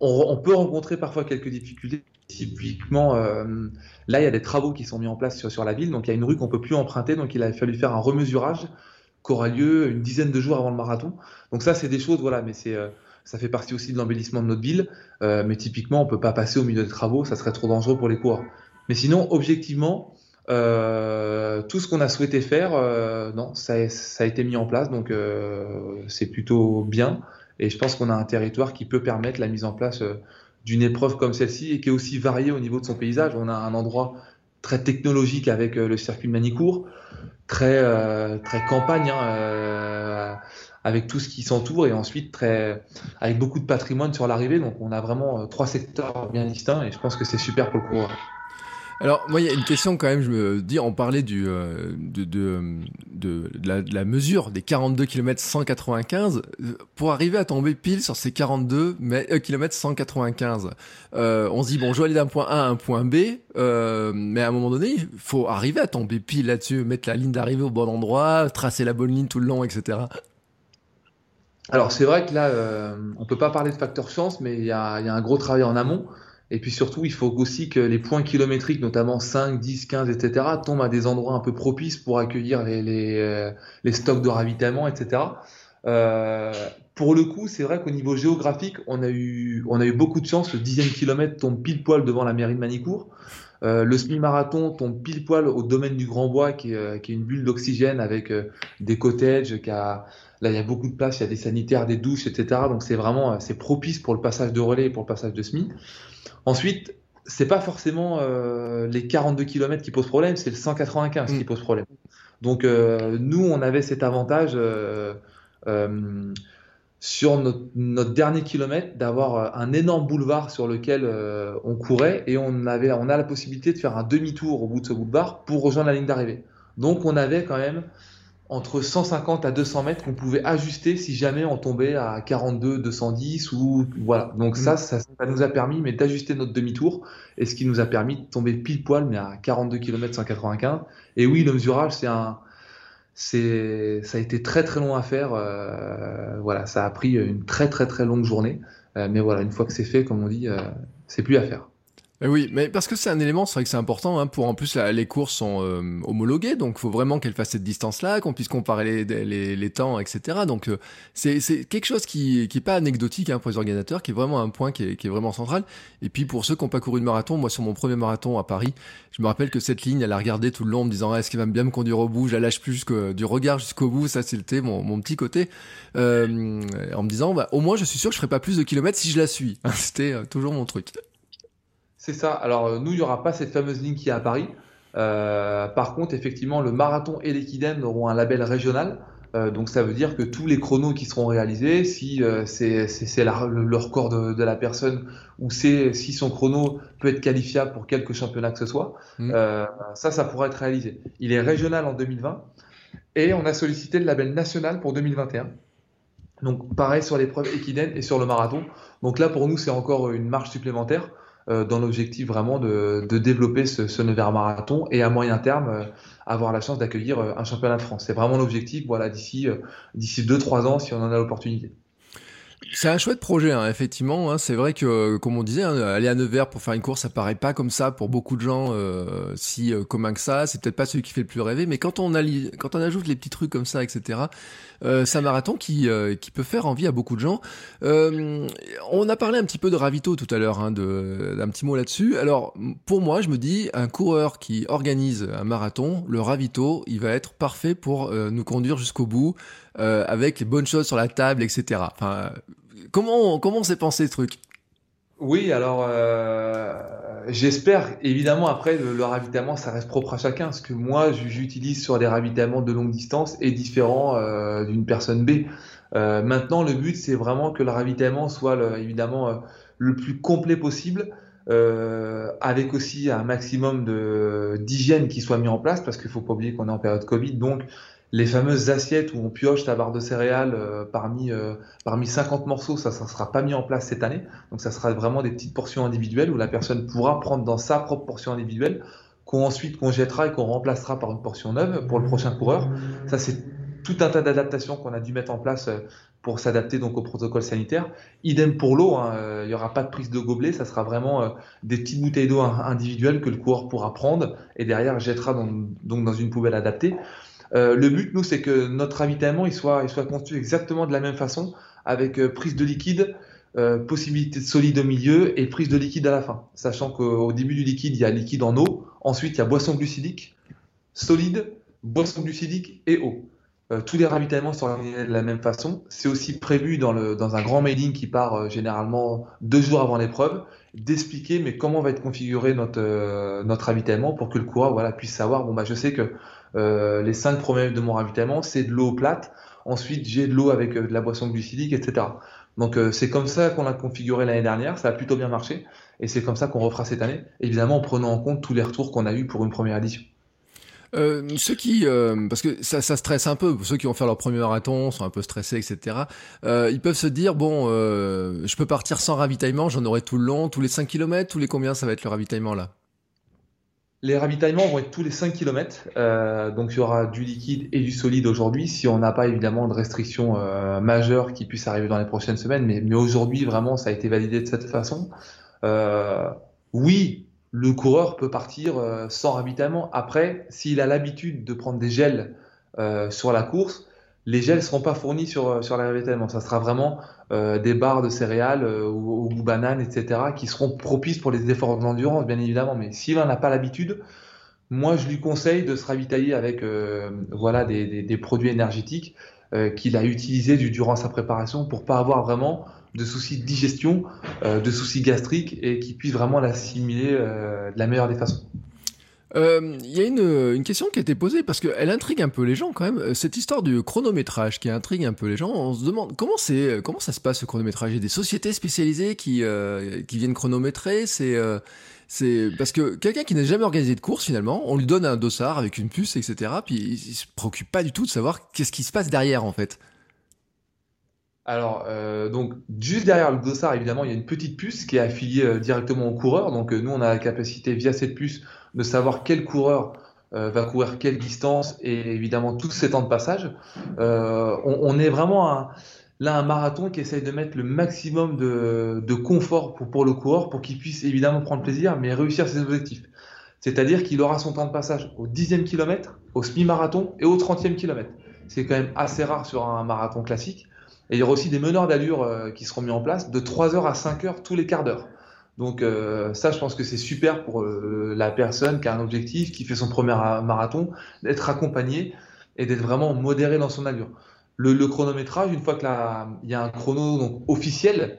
On, on, peut rencontrer parfois quelques difficultés Typiquement, euh, là, il y a des travaux qui sont mis en place sur, sur la ville. Donc, il y a une rue qu'on peut plus emprunter. Donc, il a fallu faire un remesurage qui aura lieu une dizaine de jours avant le marathon. Donc, ça, c'est des choses, voilà, mais c'est. Euh, ça fait partie aussi de l'embellissement de notre ville, euh, mais typiquement, on peut pas passer au milieu des travaux, ça serait trop dangereux pour les coureurs. Mais sinon, objectivement, euh, tout ce qu'on a souhaité faire, euh, non, ça, ça, a été mis en place, donc euh, c'est plutôt bien. Et je pense qu'on a un territoire qui peut permettre la mise en place d'une épreuve comme celle-ci et qui est aussi variée au niveau de son paysage. On a un endroit très technologique avec euh, le circuit de Manicourt, très, euh, très campagne, hein, euh, avec tout ce qui s'entoure, et ensuite très, avec beaucoup de patrimoine sur l'arrivée. Donc on a vraiment trois secteurs bien distincts, et je pense que c'est super pour le coureur. Alors, moi, il y a une question quand même, je me dis, on parlait du, euh, de, de, de, la, de, la, mesure des 42 km 195. Pour arriver à tomber pile sur ces 42 euh, km 195, euh, on se dit, bon, je vais aller d'un point A à un point B, euh, mais à un moment donné, il faut arriver à tomber pile là-dessus, mettre la ligne d'arrivée au bon endroit, tracer la bonne ligne tout le long, etc. Alors, c'est vrai que là, euh, on peut pas parler de facteur chance, mais il y a, y a un gros travail en amont. Et puis surtout, il faut aussi que les points kilométriques, notamment 5, 10, 15, etc., tombent à des endroits un peu propices pour accueillir les, les, euh, les stocks de ravitaillement, etc. Euh, pour le coup, c'est vrai qu'au niveau géographique, on a, eu, on a eu beaucoup de chance. Le dixième kilomètre tombe pile poil devant la mairie de Manicourt. Euh, le semi-marathon tombe pile poil au domaine du Grand Bois, qui est, euh, qui est une bulle d'oxygène avec euh, des cottages, qui a, là il y a beaucoup de place, il y a des sanitaires, des douches, etc. Donc c'est vraiment c'est propice pour le passage de relais et pour le passage de semi. Ensuite, c'est pas forcément les 42 km qui posent problème, c'est le 195 qui mm. pose problème. Donc nous, on avait cet avantage sur notre, dernier kilomètre d'avoir euh, un énorme boulevard sur lequel euh, on courait et on avait on a la possibilité de faire un demi-tour au bout de ce boulevard pour rejoindre la ligne d'arrivée. Donc on avait quand même entre 150 à 200 mètres qu'on pouvait ajuster si jamais on tombait à 42, 210 ou voilà. Donc ça, mm. ça, ça, nous a permis mais d'ajuster notre demi-tour et ce qui nous a permis de tomber pile poil mais à 42 km 195. Et oui, le mesurage c'est un c'est, ça a été très très long à faire. Euh, voilà, ça a pris une très très très longue journée. Euh, mais voilà, une fois que c'est fait, comme on dit, euh, c'est plus à faire. Oui, mais parce que c'est un élément, c'est vrai que c'est important. Hein, pour en plus, les courses sont euh, homologuées, donc il faut vraiment qu'elles fassent cette distance-là, qu'on puisse comparer les, les, les, temps, etc. Donc euh, c'est quelque chose qui qui est pas anecdotique hein, pour les organisateurs, qui est vraiment un point qui est, qui est vraiment central. Et puis pour ceux qui n'ont pas couru de marathon, moi sur mon premier marathon à Paris, je me rappelle que cette ligne, elle a regardé tout le long en me disant ah, est-ce qu'il va bien me conduire au bout? Je la lâche plus que du regard jusqu'au bout. Ça c'était mon, mon petit côté, euh, en me disant bah, au moins je suis sûr que je ferai pas plus de kilomètres si je la suis. c'était euh, toujours mon truc. C'est ça. Alors, euh, nous, il n'y aura pas cette fameuse ligne qui est à Paris. Euh, par contre, effectivement, le marathon et l'équidème auront un label régional. Euh, donc, ça veut dire que tous les chronos qui seront réalisés, si c'est le, record de, la personne ou si son chrono peut être qualifiable pour quelque championnat que ce soit, mm. ça, ça pourra être réalisé. Il est régional en 2020 et on a sollicité le label national pour 2021. Donc, pareil sur l'épreuve équidène et sur le marathon. Donc là, pour nous, c'est encore une marge supplémentaire. Euh, dans l'objectif vraiment de, développer ce, ce Nevers marathon et à moyen terme euh, avoir la chance d'accueillir euh, un championnat de France. C'est vraiment l'objectif, voilà, d'ici d'ici deux trois ans si on en a l'opportunité. C'est un chouette projet, hein, effectivement. Hein. c'est vrai que, comme on disait, hein, aller à Nevers pour faire une course, ça paraît pas comme ça pour beaucoup de gens, euh, si euh, commun que ça. C'est peut-être pas celui qui fait le plus rêver, mais quand on, quand on ajoute les petits trucs comme ça, etc., euh, c'est un marathon qui, euh, qui peut faire envie à beaucoup de gens. Euh, on a parlé un petit peu de ravito tout à l'heure, hein, d'un petit mot là-dessus. Alors, pour moi, je me dis, un coureur qui organise un marathon, le ravito, il va être parfait pour nous conduire jusqu'au bout. Euh, avec les bonnes choses sur la table, etc. Enfin, comment comment s'est pensé ce truc? Oui, alors euh, j'espère évidemment après le, ravitaillement ça reste propre à chacun. Ce que moi j'utilise sur des ravitaillements de longue distance est différent euh, d'une personne B. maintenant, le but c'est vraiment que le ravitaillement soit évidemment le plus complet possible. avec aussi un maximum d'hygiène qui soit mis en place parce qu'il faut pas oublier qu'on est en période Covid donc les fameuses assiettes où on pioche ta barre de céréales euh, parmi, euh, parmi 50 morceaux, ça ne sera pas mis en place cette année. Donc ça sera vraiment des petites portions individuelles où la personne pourra prendre dans sa propre portion individuelle, qu'on ensuite qu'on jettera et qu'on remplacera par une portion neuve pour le prochain coureur. Ça c'est tout un tas d'adaptations qu'on a dû mettre en place euh, pour s'adapter donc au protocole sanitaire. Idem pour l'eau, hein, il n'y aura pas de prise de gobelet, ça sera vraiment des petites bouteilles d'eau individuelles que le coureur pourra prendre et derrière jettera donc dans une poubelle adaptée. Euh, le but, nous, c'est que notre ravitaillement il soit, il soit construit exactement de la même façon, avec euh, prise de liquide, euh, possibilité de solide au milieu et prise de liquide à la fin. Sachant qu'au début du liquide, il y a liquide en eau, ensuite il y a boisson glucidique, solide, boisson glucidique et eau. tous les ravitaillements sont organisés de la même façon. C'est aussi prévu dans, le, dans un grand mailing qui part généralement deux jours avant l'épreuve, d'expliquer mais comment va être configuré notre, notre ravitaillement pour que le coureur voilà, puisse savoir, bon bah je sais que euh, les cinq premiers de mon ravitaillement, c'est de l'eau plate. Ensuite, j'ai de l'eau avec euh, de la boisson glucidique, etc. Donc euh, c'est comme ça qu'on l'a configuré l'année dernière, ça a plutôt bien marché, et c'est comme ça qu'on refera cette année, évidemment en prenant en compte tous les retours qu'on a eu pour une première édition. Euh, ceux qui, parce que ça, ça stresse un peu, ceux qui vont faire leur premier marathon sont un peu stressés, etc. Euh, ils peuvent se dire bon, euh, je peux partir sans ravitaillement, j'en aurai tout le long, tous les 5 km, tous les combien ça va être le ravitaillement là? Les ravitaillements vont être tous les 5 km, euh, donc il y aura du liquide et du solide aujourd'hui, si on n'a pas évidemment de restrictions euh, majeures qui puissent arriver dans les prochaines semaines, mais, aujourd'hui vraiment ça a été validé de cette façon. Euh, oui, le coureur peut partir sans ravitaillement. Après, s'il a l'habitude de prendre des gels sur la course, les gels ne seront pas fournis sur, euh, sur ravitaillement. Ça sera vraiment euh, des barres de céréales euh, ou, ou, bananes, etc., qui seront propices pour les efforts d'endurance, bien évidemment. Mais s'il n'en a pas l'habitude, moi, je lui conseille de se ravitailler avec euh, voilà, des, des, des, produits énergétiques qu'il a utilisés durant sa préparation pour pas avoir vraiment de soucis de digestion, de soucis gastriques et qu'il puisse vraiment l'assimiler de la meilleure des façons. Il y a une, une, question qui a été posée parce qu'elle intrigue un peu les gens quand même. Cette histoire du chronométrage qui intrigue un peu les gens. On se demande comment c'est, comment ça se passe ce chronométrage? Il y a des sociétés spécialisées qui qui viennent chronométrer. C'est parce que quelqu'un qui n'a jamais organisé de course finalement, on lui donne un dossard avec une puce, etc. Puis il, se préoccupe pas du tout de savoir qu'est-ce qui se passe derrière en fait. Alors, euh, donc, juste derrière le dossard, évidemment, il y a une petite puce qui est affiliée euh, directement au coureur. Donc, euh, nous, on a la capacité, via cette puce, de savoir quel coureur va courir quelle distance et évidemment tous ses temps de passage. On, on, est vraiment là un marathon qui essaye de mettre le maximum de, confort pour, le coureur pour qu'il puisse évidemment prendre plaisir mais réussir ses objectifs. C'est-à-dire qu'il aura son temps de passage au 10e kilomètre, au semi-marathon et au 30e kilomètre. C'est quand même assez rare sur un marathon classique. Et il y aura aussi des meneurs d'allure euh, qui seront mis en place de 3 heures à 5 heures tous les quarts d'heure. Donc euh, ça, je pense que c'est super pour euh, la personne qui a un objectif, qui fait son premier marathon, d'être accompagné et d'être vraiment modéré dans son allure. Le, chronométrage, une fois qu'il y a un chrono donc, officiel,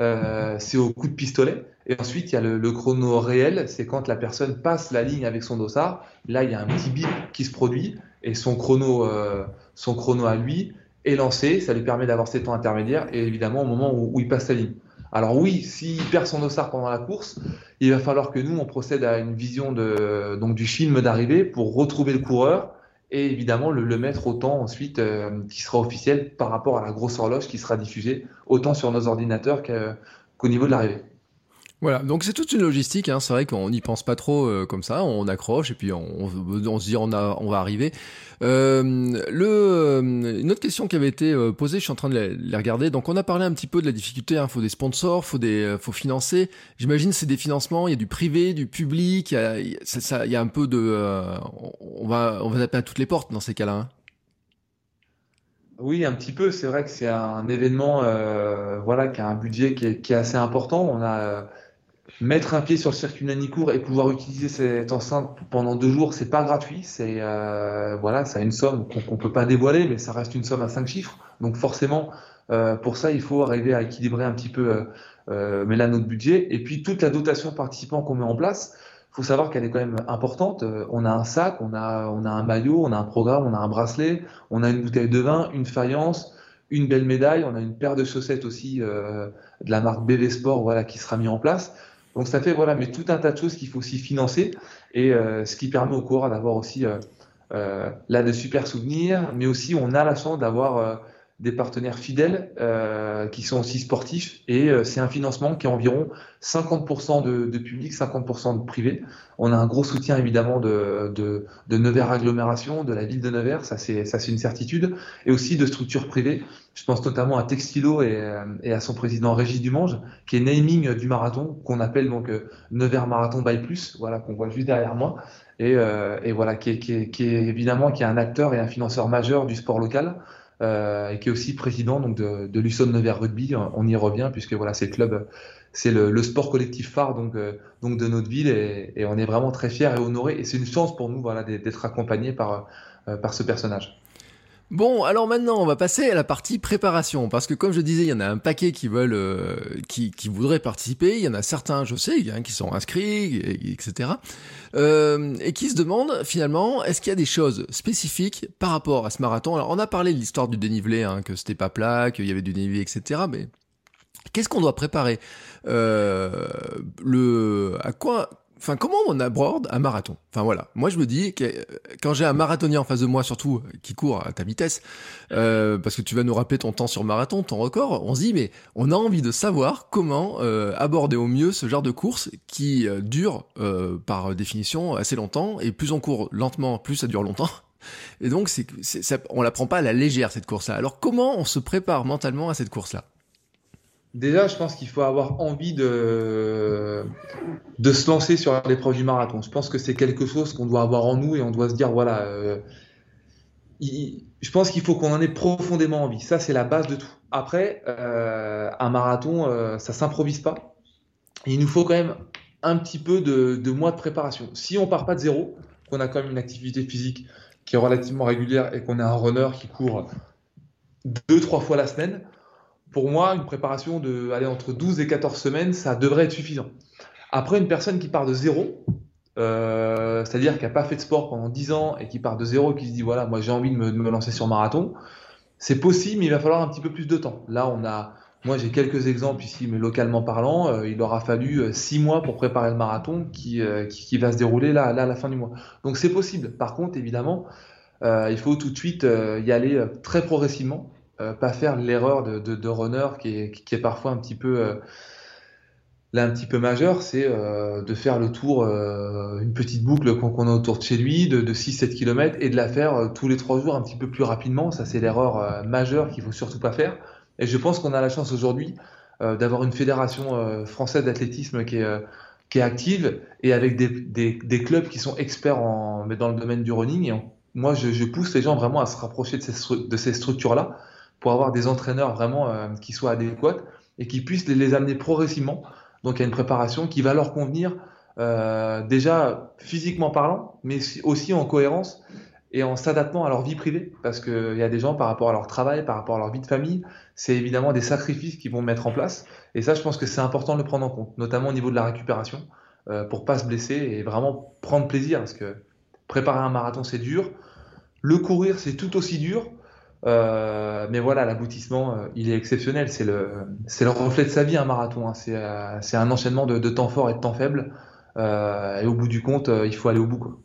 euh, c'est au coup de pistolet. Et ensuite, il y a le, chrono réel, c'est quand la personne passe la ligne avec son dossard. Là, il y a un petit bip qui se produit et son chrono, euh, son chrono à lui est lancé. Ça lui permet d'avoir ses temps intermédiaires et évidemment au moment où, il passe la ligne. Alors oui, s'il perd son dossard pendant la course, il va falloir que nous, on procède à une vision de, donc, du film d'arrivée pour retrouver le coureur et évidemment le, mettre autant ensuite euh, qui sera officiel par rapport à la grosse horloge qui sera diffusée autant sur nos ordinateurs qu'au niveau de l'arrivée. Voilà, donc c'est toute une logistique. Hein. C'est vrai qu'on n'y pense pas trop euh, comme ça. On accroche et puis on, on, se dit on, a, on va arriver. Euh, le, euh, une autre question qui avait été euh, posée, je suis en train de les, regarder. Donc on a parlé un petit peu de la difficulté. Il hein. faut des sponsors, faut des, faut financer. J'imagine c'est des financements. Il y a du privé, du public. Il y a, ça, il y a un peu de, on va, on va taper à toutes les portes dans ces cas-là. Hein. Oui, un petit peu. C'est vrai que c'est un événement, voilà, qui a un budget qui est, qui est assez important. On a mettre un pied sur le circuit Nanicourt et pouvoir utiliser cette enceinte pendant deux jours, c'est pas gratuit. C'est euh, voilà, ça a une somme qu'on peut pas dévoiler, mais ça reste une somme à cinq chiffres. Donc forcément, euh, pour ça, il faut arriver à équilibrer un petit peu, euh, euh mais là notre budget. Et puis toute la dotation participant qu'on met en place, faut savoir qu'elle est quand même importante. Euh, on a un sac, on a on a un maillot, on a un programme, on a un bracelet, on a une bouteille de vin, une faïence une belle médaille, on a une paire de chaussettes aussi euh, de la marque BV Sport voilà, qui sera mis en place. Donc ça fait voilà, mais tout un tas de choses qu'il faut aussi financer et euh, ce qui permet au coureur d'avoir aussi euh, euh, là de super souvenirs, mais aussi on a la chance d'avoir des partenaires fidèles euh, qui sont aussi sportifs et euh, c'est un financement qui est environ 50% de, de, public, 50% de privé. On a un gros soutien évidemment de, de, de Nevers Agglomération, de la ville de Nevers, ça c'est une certitude, et aussi de structures privées. Je pense notamment à Textilo et, euh, et à son président Régis Dumange, qui est naming du marathon, qu'on appelle donc Nevers Marathon by Plus, voilà qu'on voit juste derrière moi, et, et voilà qui est, qui, est, qui est évidemment qui est un acteur et un financeur majeur du sport local. Euh, et qui est aussi président donc de, de Nevers Rugby. On y revient puisque voilà, c'est le club, c'est le, sport collectif phare euh, de notre ville et, on est vraiment très fiers et honorés. Et c'est une chance pour nous voilà d'être accompagnés euh, par ce personnage. Bon, alors maintenant, on va passer à la partie préparation, parce que comme je disais, il y en a un paquet qui veulent, euh, qui, voudraient participer. Il y en a certains, je sais, qui sont inscrits, etc. Euh, et qui se demandent finalement, est-ce qu'il y a des choses spécifiques par rapport à ce marathon? Alors, on a parlé de l'histoire du dénivelé, hein, que c'était pas plat, qu'il y avait du dénivelé, etc. Mais qu'est-ce qu'on doit préparer? Euh, Le, à quoi Enfin, comment on aborde un marathon? Enfin voilà, moi je me dis que euh, quand j'ai un marathonien en face de moi, surtout euh, qui court à ta vitesse, euh, parce que tu vas nous rappeler ton temps sur marathon, ton record, on se dit mais on a envie de savoir comment aborder au mieux ce genre de course qui dure par définition assez longtemps et plus on court lentement, plus ça dure longtemps. Et donc c'est, on la prend pas à la légère cette course-là. Alors comment on se prépare mentalement à cette course-là? Déjà, je pense qu'il faut avoir envie de, se lancer sur l'épreuve du marathon. Je pense que c'est quelque chose qu'on doit avoir en nous et on doit se dire, voilà, euh, je pense qu'il faut qu'on en ait profondément envie. Ça, c'est la base de tout. Après, euh, un marathon, euh, ça s'improvise pas. il nous faut quand même un petit peu de, mois de préparation. Si on part pas de zéro, qu'on a quand même une activité physique qui est relativement régulière et qu'on a un runner qui court deux, trois fois la semaine, pour moi, une préparation de aller entre 12 et 14 semaines, ça devrait être suffisant. Après, une personne qui part de zéro, euh, c'est-à-dire qui n'a pas fait de sport pendant 10 ans et qui part de zéro, qui se dit voilà, moi j'ai envie de me, lancer sur marathon, c'est possible, mais il va falloir un petit peu plus de temps. Là, on a, moi j'ai quelques exemples ici, mais localement parlant, euh, il aura fallu 6 mois pour préparer le marathon qui, euh, qui, qui, va se dérouler là, là à la fin du mois. Donc c'est possible. Par contre, évidemment, il faut tout de suite y aller très progressivement. Euh, pas faire l'erreur de, de, runner qui est, qui est, parfois un petit peu euh, là un petit peu majeur, c'est euh, de faire le tour, une petite boucle qu'on a autour de chez lui, de, de 6-7 km, et de la faire tous les trois jours un petit peu plus rapidement. Ça, c'est l'erreur majeure qu'il faut surtout pas faire. Et je pense qu'on a la chance aujourd'hui d'avoir une fédération française d'athlétisme qui est, qui est active et avec des, des, clubs qui sont experts en, dans le domaine du running. Moi, je, je, pousse les gens vraiment à se rapprocher de ces, de ces structures-là pour avoir des entraîneurs vraiment euh, qui soient adéquats et qui puissent les, amener progressivement. Donc, à une préparation qui va leur convenir euh, déjà physiquement parlant, mais aussi en cohérence et en s'adaptant à leur vie privée. Parce qu'il y a des gens, par rapport à leur travail, par rapport à leur vie de famille, c'est évidemment des sacrifices qu'ils vont mettre en place. Et ça, je pense que c'est important de le prendre en compte, notamment au niveau de la récupération, euh, pour pas se blesser et vraiment prendre plaisir. Parce que préparer un marathon, c'est dur. Le courir, c'est tout aussi dur. Euh, mais voilà, l'aboutissement, euh, il est exceptionnel. C'est le, reflet de sa vie, un marathon. Hein. C'est, euh, c'est un enchaînement de, temps forts et de temps faibles. Euh, et au bout du compte, il faut aller au bout.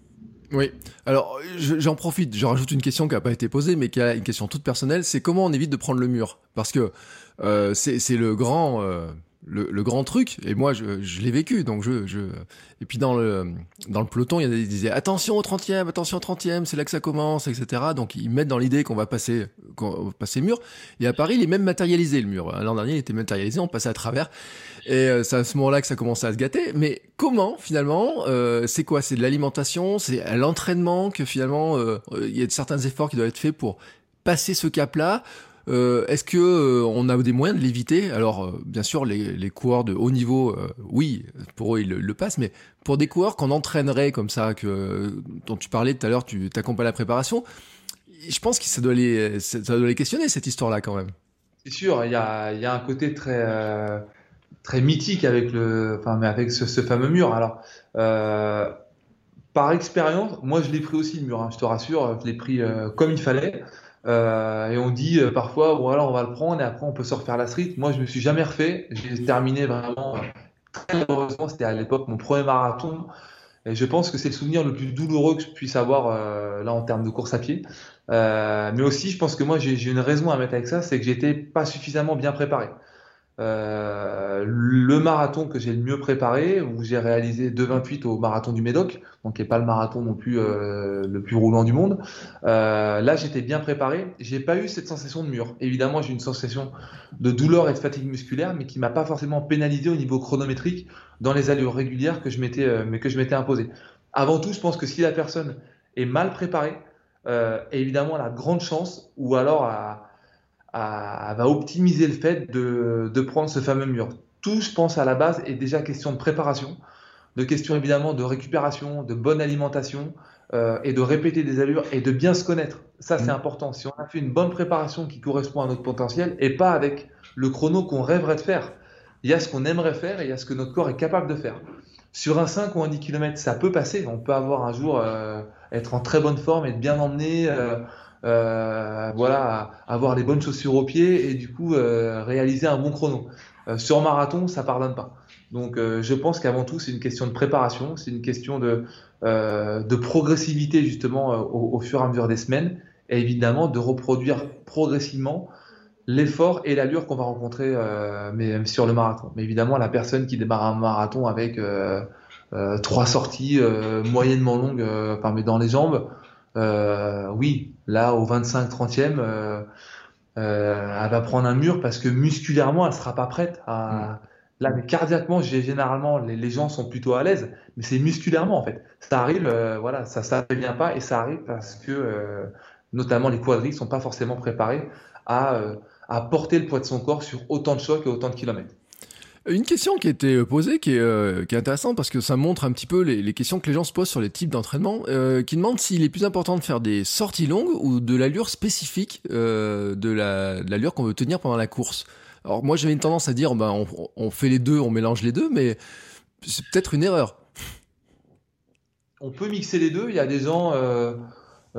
Oui. Alors, j'en profite. Je rajoute une question qui n'a pas été posée, mais qui est une question toute personnelle. C'est comment on évite de prendre le mur? Parce que c'est le grand le, le, grand truc. Et moi, je, je l'ai vécu. Donc je, je, et puis dans le dans le peloton, il disaient attention au 30e, attention au 30e, c'est là que ça commence, etc. Donc ils mettent dans l'idée qu'on va passer qu'on va passer le mur. Et à Paris, il est même matérialisé le mur. L'an dernier, il était matérialisé, on passait à travers. Et euh, c'est à ce moment-là que ça commençait à se gâter. Mais comment finalement euh, C'est quoi? C'est de l'alimentation? C'est l'entraînement que finalement euh, il y a certains efforts qui doivent être faits pour passer ce cap-là? Euh, Est-ce que euh, on a des moyens de l'éviter? Alors, euh, bien sûr, les, coureurs de haut niveau, oui, pour eux, ils le, passent, mais pour des coureurs qu'on entraînerait comme ça, que dont tu parlais tout à l'heure, tu t'accompagnes la préparation, je pense que ça doit les, ça doit les questionner, cette histoire-là, quand même. C'est sûr, il y a, y a, un côté très, très mythique avec, le, enfin, mais avec ce, ce fameux mur. Alors, par expérience, moi, je l'ai pris aussi, le mur, hein, je te rassure, je l'ai pris comme il fallait. Euh, et on dit euh, parfois, voilà, on va le prendre et après on peut se refaire la street. Moi, je me suis jamais refait. J'ai terminé vraiment très heureusement. C'était à l'époque mon premier marathon. Et je pense que c'est le souvenir le plus douloureux que je puisse avoir euh, là en termes de course à pied. Euh, mais aussi, je pense que moi, j'ai une raison à mettre avec ça, c'est que j'étais pas suffisamment bien préparé. Euh, le marathon que j'ai le mieux préparé, où j'ai réalisé 2,28 au marathon du Médoc, donc qui n'est pas le marathon non plus euh, le plus roulant du monde. Euh, là, j'étais bien préparé. J'ai pas eu cette sensation de mur. Évidemment, j'ai une sensation de douleur et de fatigue musculaire, mais qui m'a pas forcément pénalisé au niveau chronométrique dans les allures régulières que je m'étais, euh, mais que je m'étais imposé. Avant tout, je pense que si la personne est mal préparée, euh, évidemment, elle a de grandes chances, ou alors à à, va optimiser le fait de, de, prendre ce fameux mur. Tout, je pense, à la base, est déjà question de préparation, de question évidemment de récupération, de bonne alimentation euh, et de répéter des allures et de bien se connaître. Ça, c'est mmh. important. Si on a fait une bonne préparation qui correspond à notre potentiel et pas avec le chrono qu'on rêverait de faire, il y a ce qu'on aimerait faire et il y a ce que notre corps est capable de faire. Sur un 5 ou un 10 km, ça peut passer. On peut avoir un jour euh, être en très bonne forme, être bien emmené. Euh, euh, voilà, avoir les bonnes chaussures aux pieds et du coup euh, réaliser un bon chrono. Euh, sur marathon, ça pardonne pas. Donc euh, je pense qu'avant tout, c'est une question de préparation, c'est une question de, euh, de progressivité justement au, fur et à mesure des semaines et évidemment de reproduire progressivement l'effort et l'allure qu'on va rencontrer mais, sur le marathon. Mais évidemment, la personne qui démarre un marathon avec trois sorties moyennement longues, mais dans les jambes, euh, oui, là au 25-30e, euh, euh, elle va prendre un mur parce que musculairement, elle sera pas prête à. Mm. Là, mais cardiaquement, généralement, les, les, gens sont plutôt à l'aise, mais c'est musculairement en fait. Ça arrive, euh, voilà, ça ça vient pas et ça arrive parce que euh, notamment les quadrilles sont pas forcément préparés à, euh, à porter le poids de son corps sur autant de chocs et autant de kilomètres. Une question qui a été posée, qui est, euh, intéressante parce que ça montre un petit peu les, questions que les gens se posent sur les types d'entraînement, euh, qui demande s'il est plus important de faire des sorties longues ou de l'allure spécifique euh, de l'allure la, qu'on veut tenir pendant la course. Alors moi j'avais une tendance à dire, ben, on, fait les deux, on mélange les deux, mais c'est peut-être une erreur. On peut mixer les deux. Il y a des gens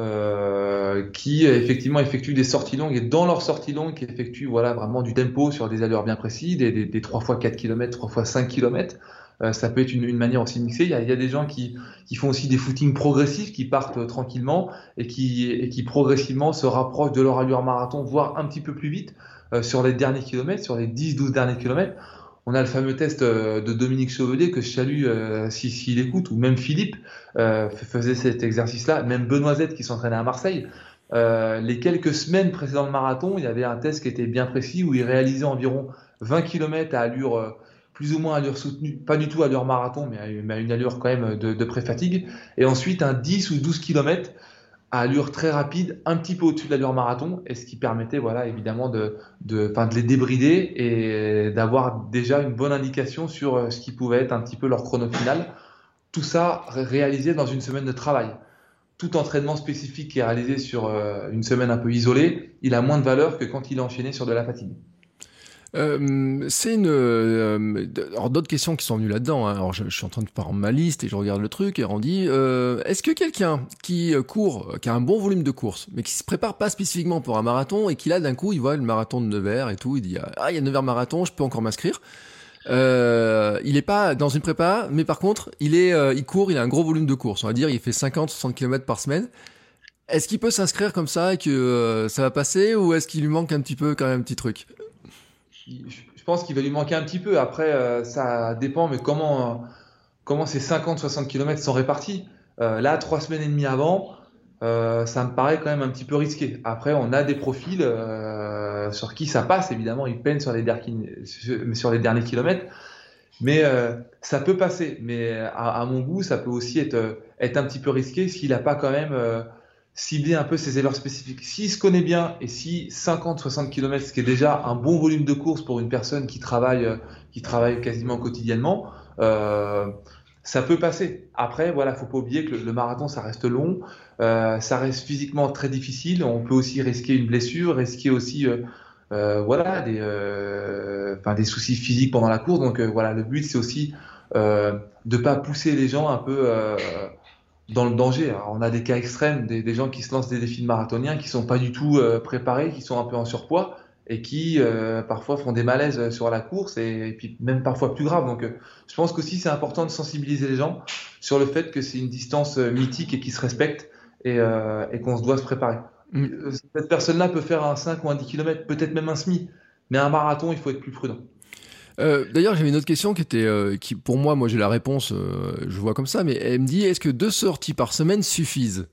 euh, euh, qui effectivement effectuent des sorties longues et dans leurs sorties longues qui effectuent voilà vraiment du tempo sur des allures bien précises, des, des, 3 x 4 km, 3 x 5 km. ça peut être une, manière aussi mixer. Il y, a, il y a des gens qui, qui, font aussi des footings progressifs, qui partent tranquillement et qui, et qui progressivement se rapprochent de leur allure marathon, voire un petit peu plus vite. Euh, sur les derniers kilomètres, sur les 10-12 derniers kilomètres. On a le fameux test euh, de Dominique Chevelier que je salue euh, s'il si, écoute, ou même Philippe faisait cet exercice-là, même Benoît qui s'entraînait à Marseille. les quelques semaines précédentes le marathon, il y avait un test qui était bien précis où il réalisait environ 20 km à allure plus ou moins allure soutenue, pas du tout allure marathon, mais à une allure quand même de, de pré-fatigue, et ensuite un 10 ou 12 km à allure très rapide, un petit peu au-dessus de l'allure marathon, et ce qui permettait, voilà, évidemment, de, de, de les débrider et d'avoir déjà une bonne indication sur euh, ce qui pouvait être un petit peu leur chrono final. Tout ça réalisé dans une semaine de travail. Tout entraînement spécifique qui est réalisé sur euh, une semaine un peu isolée, il a moins de valeur que quand il est enchaîné sur de la fatigue. Euh, c'est une. Euh, alors d'autres questions qui sont venues là-dedans. Hein. Alors je, suis en train de prendre ma liste et je regarde le truc et on dit euh, est-ce que quelqu'un qui court, qui a un bon volume de course, mais qui se prépare pas spécifiquement pour un marathon et qui là d'un coup il voit le marathon de Nevers et tout, il dit ah il y a Nevers marathon, je peux encore m'inscrire. Euh, il est pas dans une prépa, mais par contre, il est, il court, il a un gros volume de course. On va dire, il fait 50-60 km par semaine. Est-ce qu'il peut s'inscrire comme ça et que ça va passer, ou est-ce qu'il lui manque un petit peu quand même un petit truc? Je pense qu'il va lui manquer un petit peu. Après, euh, ça dépend, mais comment, comment ces 50-60 km sont répartis euh, Là, trois semaines et demie avant, euh, ça me paraît quand même un petit peu risqué. Après, on a des profils sur qui ça passe, évidemment, ils peinent sur les, sur les derniers kilomètres. Mais ça peut passer. Mais à, mon goût, ça peut aussi être, être un petit peu risqué s'il n'a pas quand même cibler un peu ses éleveurs spécifiques. S'il se connaît bien et si 50-60 km, ce qui est déjà un bon volume de course pour une personne qui travaille, euh, qui travaille quasiment quotidiennement, euh, ça peut passer. Après, voilà, faut pas oublier que le, marathon, ça reste long, euh, ça reste physiquement très difficile. On peut aussi risquer une blessure, risquer aussi, voilà, des, enfin, des soucis physiques pendant la course. Donc voilà, le but, c'est aussi de pas pousser les gens un peu dans le danger. on a des cas extrêmes, des, gens qui se lancent des défis de marathoniens, qui sont pas du tout euh, préparés, qui sont un peu en surpoids et qui euh, parfois font des malaises sur la course et, puis même parfois plus grave. Donc, euh, je pense qu'aussi c'est important de sensibiliser les gens sur le fait que c'est une distance mythique et qui se respecte et, et qu'on se doit se préparer. Mm. Cette personne-là peut faire un 5 ou un 10 km, peut-être même un semi, mais un marathon, il faut être plus prudent. Euh, d'ailleurs, j'avais une autre question qui était, euh, qui pour moi, moi j'ai la réponse, euh, je vois comme ça, mais elle me dit est-ce que deux sorties par semaine suffisent?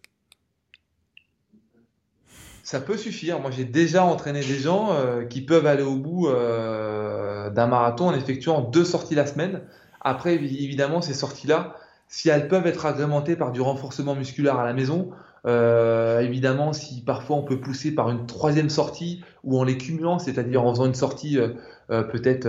Ça peut suffire. Moi, j'ai déjà entraîné des gens qui peuvent aller au bout d'un marathon en effectuant deux sorties la semaine. Après, évidemment, ces sorties-là, si elles peuvent être agrémentées par du renforcement musculaire à la maison, évidemment, si parfois on peut pousser par une troisième sortie ou en les cumulant, c'est-à-dire en faisant une sortie euh, euh, peut-être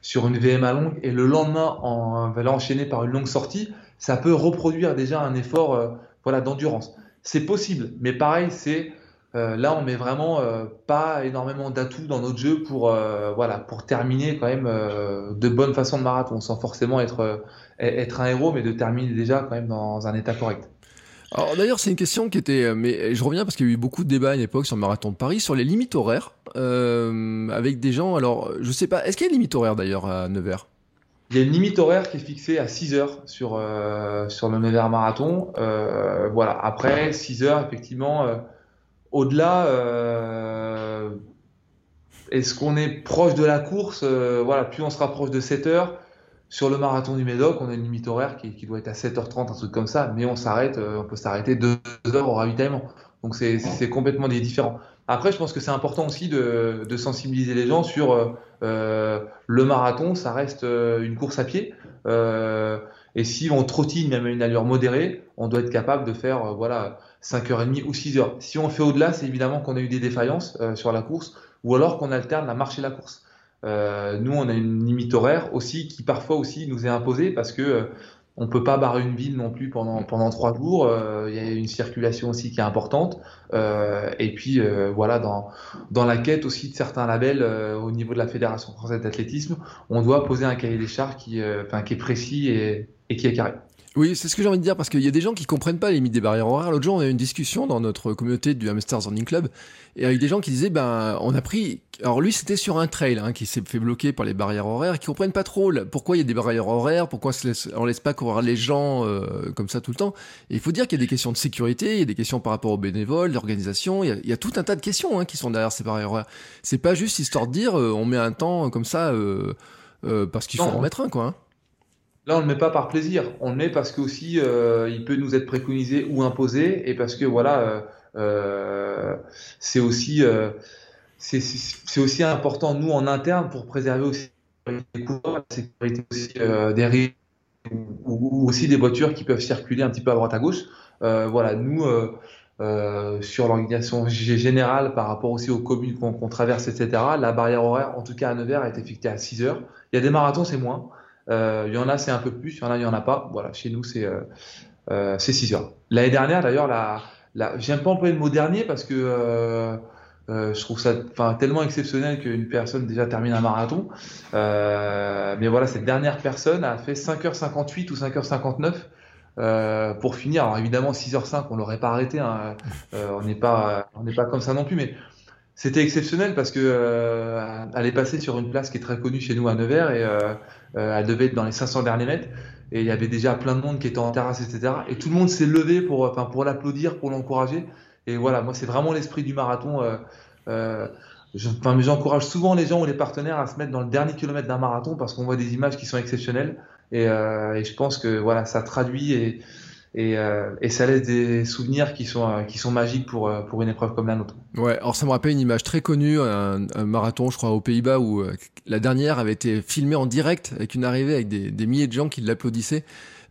sur une VMA longue et le lendemain on va l'enchaîner par une longue sortie, ça peut reproduire déjà un effort voilà d'endurance. C'est possible, mais pareil, c'est là on met vraiment pas énormément d'atouts dans notre jeu pour voilà pour terminer quand même de bonne façon de marathon, sans forcément être être un héros, mais de terminer déjà quand même dans un état correct. D'ailleurs, c'est une question qui était, euh, mais je reviens parce qu'il y a eu beaucoup de débats à l'époque sur le marathon de Paris sur les limites horaires euh, avec des gens. Alors, je sais pas, est-ce qu'il y a une limite horaire d'ailleurs à Nevers? Il y a une limite horaire qui est fixée à 6 heures sur euh, sur le Nevers marathon. Euh, voilà. Après 6 heures, effectivement, euh, au-delà. est-ce qu'on est proche de la course? Voilà, plus on se rapproche de 7 heures, sur le marathon du Médoc, on a une limite horaire qui, doit être à 7h30, un truc comme ça, mais on s'arrête, euh, on peut s'arrêter 2 heures au ravitaillement. Donc c'est complètement différent. Après, je pense que c'est important aussi de, sensibiliser les gens sur euh, euh, le marathon, ça reste une course à pied. et si on trottine même à une allure modérée, on doit être capable de faire voilà 5h30 ou 6h. Si on fait au-delà, c'est évidemment qu'on a eu des défaillances sur la course ou alors qu'on alterne la marche et la course. Euh, nous, on a une limite horaire aussi qui parfois aussi nous est imposée parce que on peut pas barrer une ville non plus pendant pendant trois jours. Euh, il y a une circulation aussi qui est importante. Euh, et puis euh, voilà, dans dans la quête aussi de certains labels au niveau de la fédération française d'athlétisme, on doit poser un cahier des charges qui enfin qui est précis et, et qui est carré. Oui, c'est ce que j'ai envie de dire parce qu'il y a des gens qui comprennent pas les limites des barrières horaires. L'autre jour, on a eu une discussion dans notre communauté du Hamsters Running Club et avec des gens qui disaient, ben, on a pris. Alors lui, c'était sur un trail hein, qui s'est fait bloquer par les barrières horaires, qui comprennent pas trop pourquoi il y a des barrières horaires, pourquoi on laisse, on laisse pas courir les gens euh, comme ça tout le temps. Et il faut dire qu'il y a des questions de sécurité, il y a des questions par rapport aux bénévoles, l'organisation. Il, il, y a tout un tas de questions hein, qui sont derrière ces barrières horaires. C'est pas juste histoire de dire, euh, on met un temps comme ça euh, parce qu'il faut en mettre un, quoi. Hein. Là, on ne le met pas par plaisir. On le met parce que aussi, euh, il peut nous être préconisé ou imposé, et parce que voilà, euh, euh c'est aussi, c'est aussi important nous en interne pour préserver aussi la sécurité aussi des risques ou, aussi des voitures qui peuvent circuler un petit peu à droite à gauche. voilà, nous. sur l'organisation générale par rapport aussi aux communes qu'on traverse, etc. La barrière horaire, en tout cas à Nevers, est effectuée à 6 heures. Il y a des marathons, c'est moins. Euh, il y en a, c'est un peu plus. Il y en a, il y en a pas. Voilà, chez nous, c'est euh, euh, 6 heures. L'année dernière, d'ailleurs, la, la, j'aime pas employer le mot dernier parce que je trouve ça tellement exceptionnel qu'une personne déjà termine un marathon. Mais voilà, cette dernière personne a fait 5h58 ou 5h59 euh, pour finir. Alors évidemment, 6h05, on l'aurait pas arrêté. Hein. on n'est pas, on n'est pas comme ça non plus, mais c'était exceptionnel parce que euh, elle est passée sur une place qui est très connue chez nous à Nevers et euh, euh, elle devait être dans les 500 derniers mètres. Et il y avait déjà plein de monde qui était en terrasse etc et tout le monde s'est levé pour enfin pour l'applaudir pour l'encourager. Et voilà moi c'est vraiment l'esprit du marathon euh, j'encourage souvent les gens ou les partenaires à se mettre dans le dernier kilomètre d'un marathon parce qu'on voit des images qui sont exceptionnelles. Et, et je pense que voilà ça traduit et et, euh, et, ça laisse des souvenirs qui sont, euh, qui sont magiques pour, euh, pour une épreuve comme la nôtre. Ouais, alors ça me rappelle une image très connue, un, un marathon, je crois, aux Pays-Bas, où la dernière avait été filmée en direct avec une arrivée avec des, des milliers de gens qui l'applaudissaient,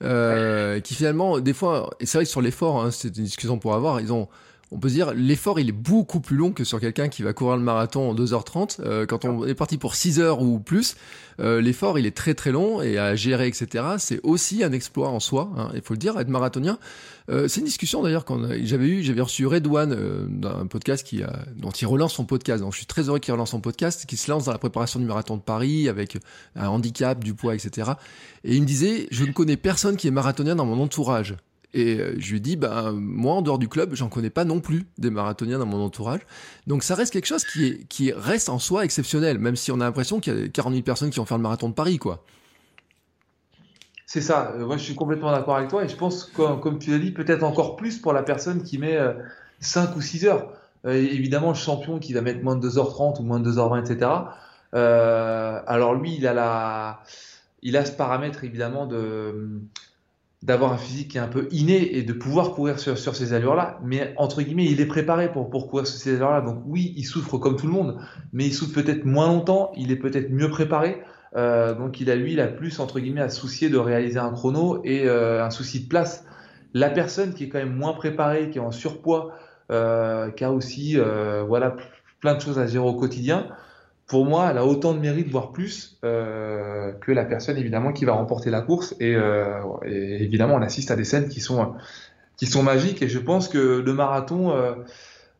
euh, qui finalement, des fois, et c'est vrai que sur l'effort, hein, c'est une discussion pour avoir, ils ont on peut dire l'effort il est beaucoup plus long que sur quelqu'un qui va courir le marathon en 2h30. Euh, quand on est parti pour 6 heures ou plus, euh, l'effort il est très très long et à gérer etc. C'est aussi un exploit en soi. Hein, il faut le dire, être marathonien. Euh, c'est une discussion d'ailleurs quand j'avais eu, j'avais reçu Redouane d'un podcast qui a, dont il relance son podcast. Donc je suis très heureux qu'il relance son podcast, qui se lance dans la préparation du marathon de Paris avec un handicap, du poids, etc. Et il me disait, je ne connais personne qui est marathonien dans mon entourage. Et euh, je lui dis, ben, moi, en dehors du club, j'en connais pas non plus des marathoniens dans mon entourage. Donc ça reste quelque chose qui, est, qui reste en soi exceptionnel, même si on a l'impression qu'il y a 40 000 personnes qui vont faire le marathon de Paris, quoi. C'est ça, euh, moi je suis complètement d'accord avec toi et je pense, comme, tu l'as dit, peut-être encore plus pour la personne qui met 5 euh, ou 6 heures. évidemment, le champion qui va mettre moins de 2h30 ou moins de 2h20, etc. alors lui, il a, il a ce paramètre évidemment de d'avoir un physique qui est un peu inné et de pouvoir courir sur, ces allures-là. Mais entre guillemets, il est préparé pour, pour courir sur ces allures-là. Donc oui, il souffre comme tout le monde, mais il souffre peut-être moins longtemps, il est peut-être mieux préparé. Euh, donc il a lui, il a plus entre guillemets à soucier de réaliser un chrono et euh, un souci de place. La personne qui est quand même moins préparée, qui est en surpoids, euh, qui a aussi voilà plein de choses à gérer au quotidien, pour moi, elle a autant de mérite, voire plus, euh, que la personne évidemment qui va remporter la course. Et, euh, évidemment, on assiste à des scènes qui sont qui sont magiques. Et je pense que le marathon euh,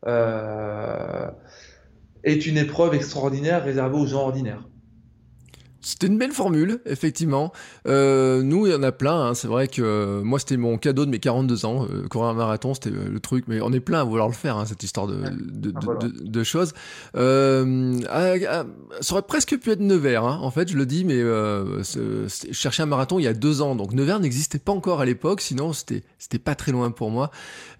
euh est une épreuve extraordinaire réservée aux gens ordinaires. C'était une belle formule, effectivement. Euh, nous, il y en a plein. Hein. C'est vrai que euh, moi, c'était mon cadeau de mes 42 ans. Euh, courir un marathon, c'était euh, le truc. Mais on est plein à vouloir le faire, hein, cette histoire de, de, ah, de, de, choses. Euh, ça aurait presque pu être Nevers, hein. en fait, je le dis, mais euh, chercher un marathon il y a deux ans. Donc Nevers n'existait pas encore à l'époque, sinon c'était c'était pas très loin pour moi.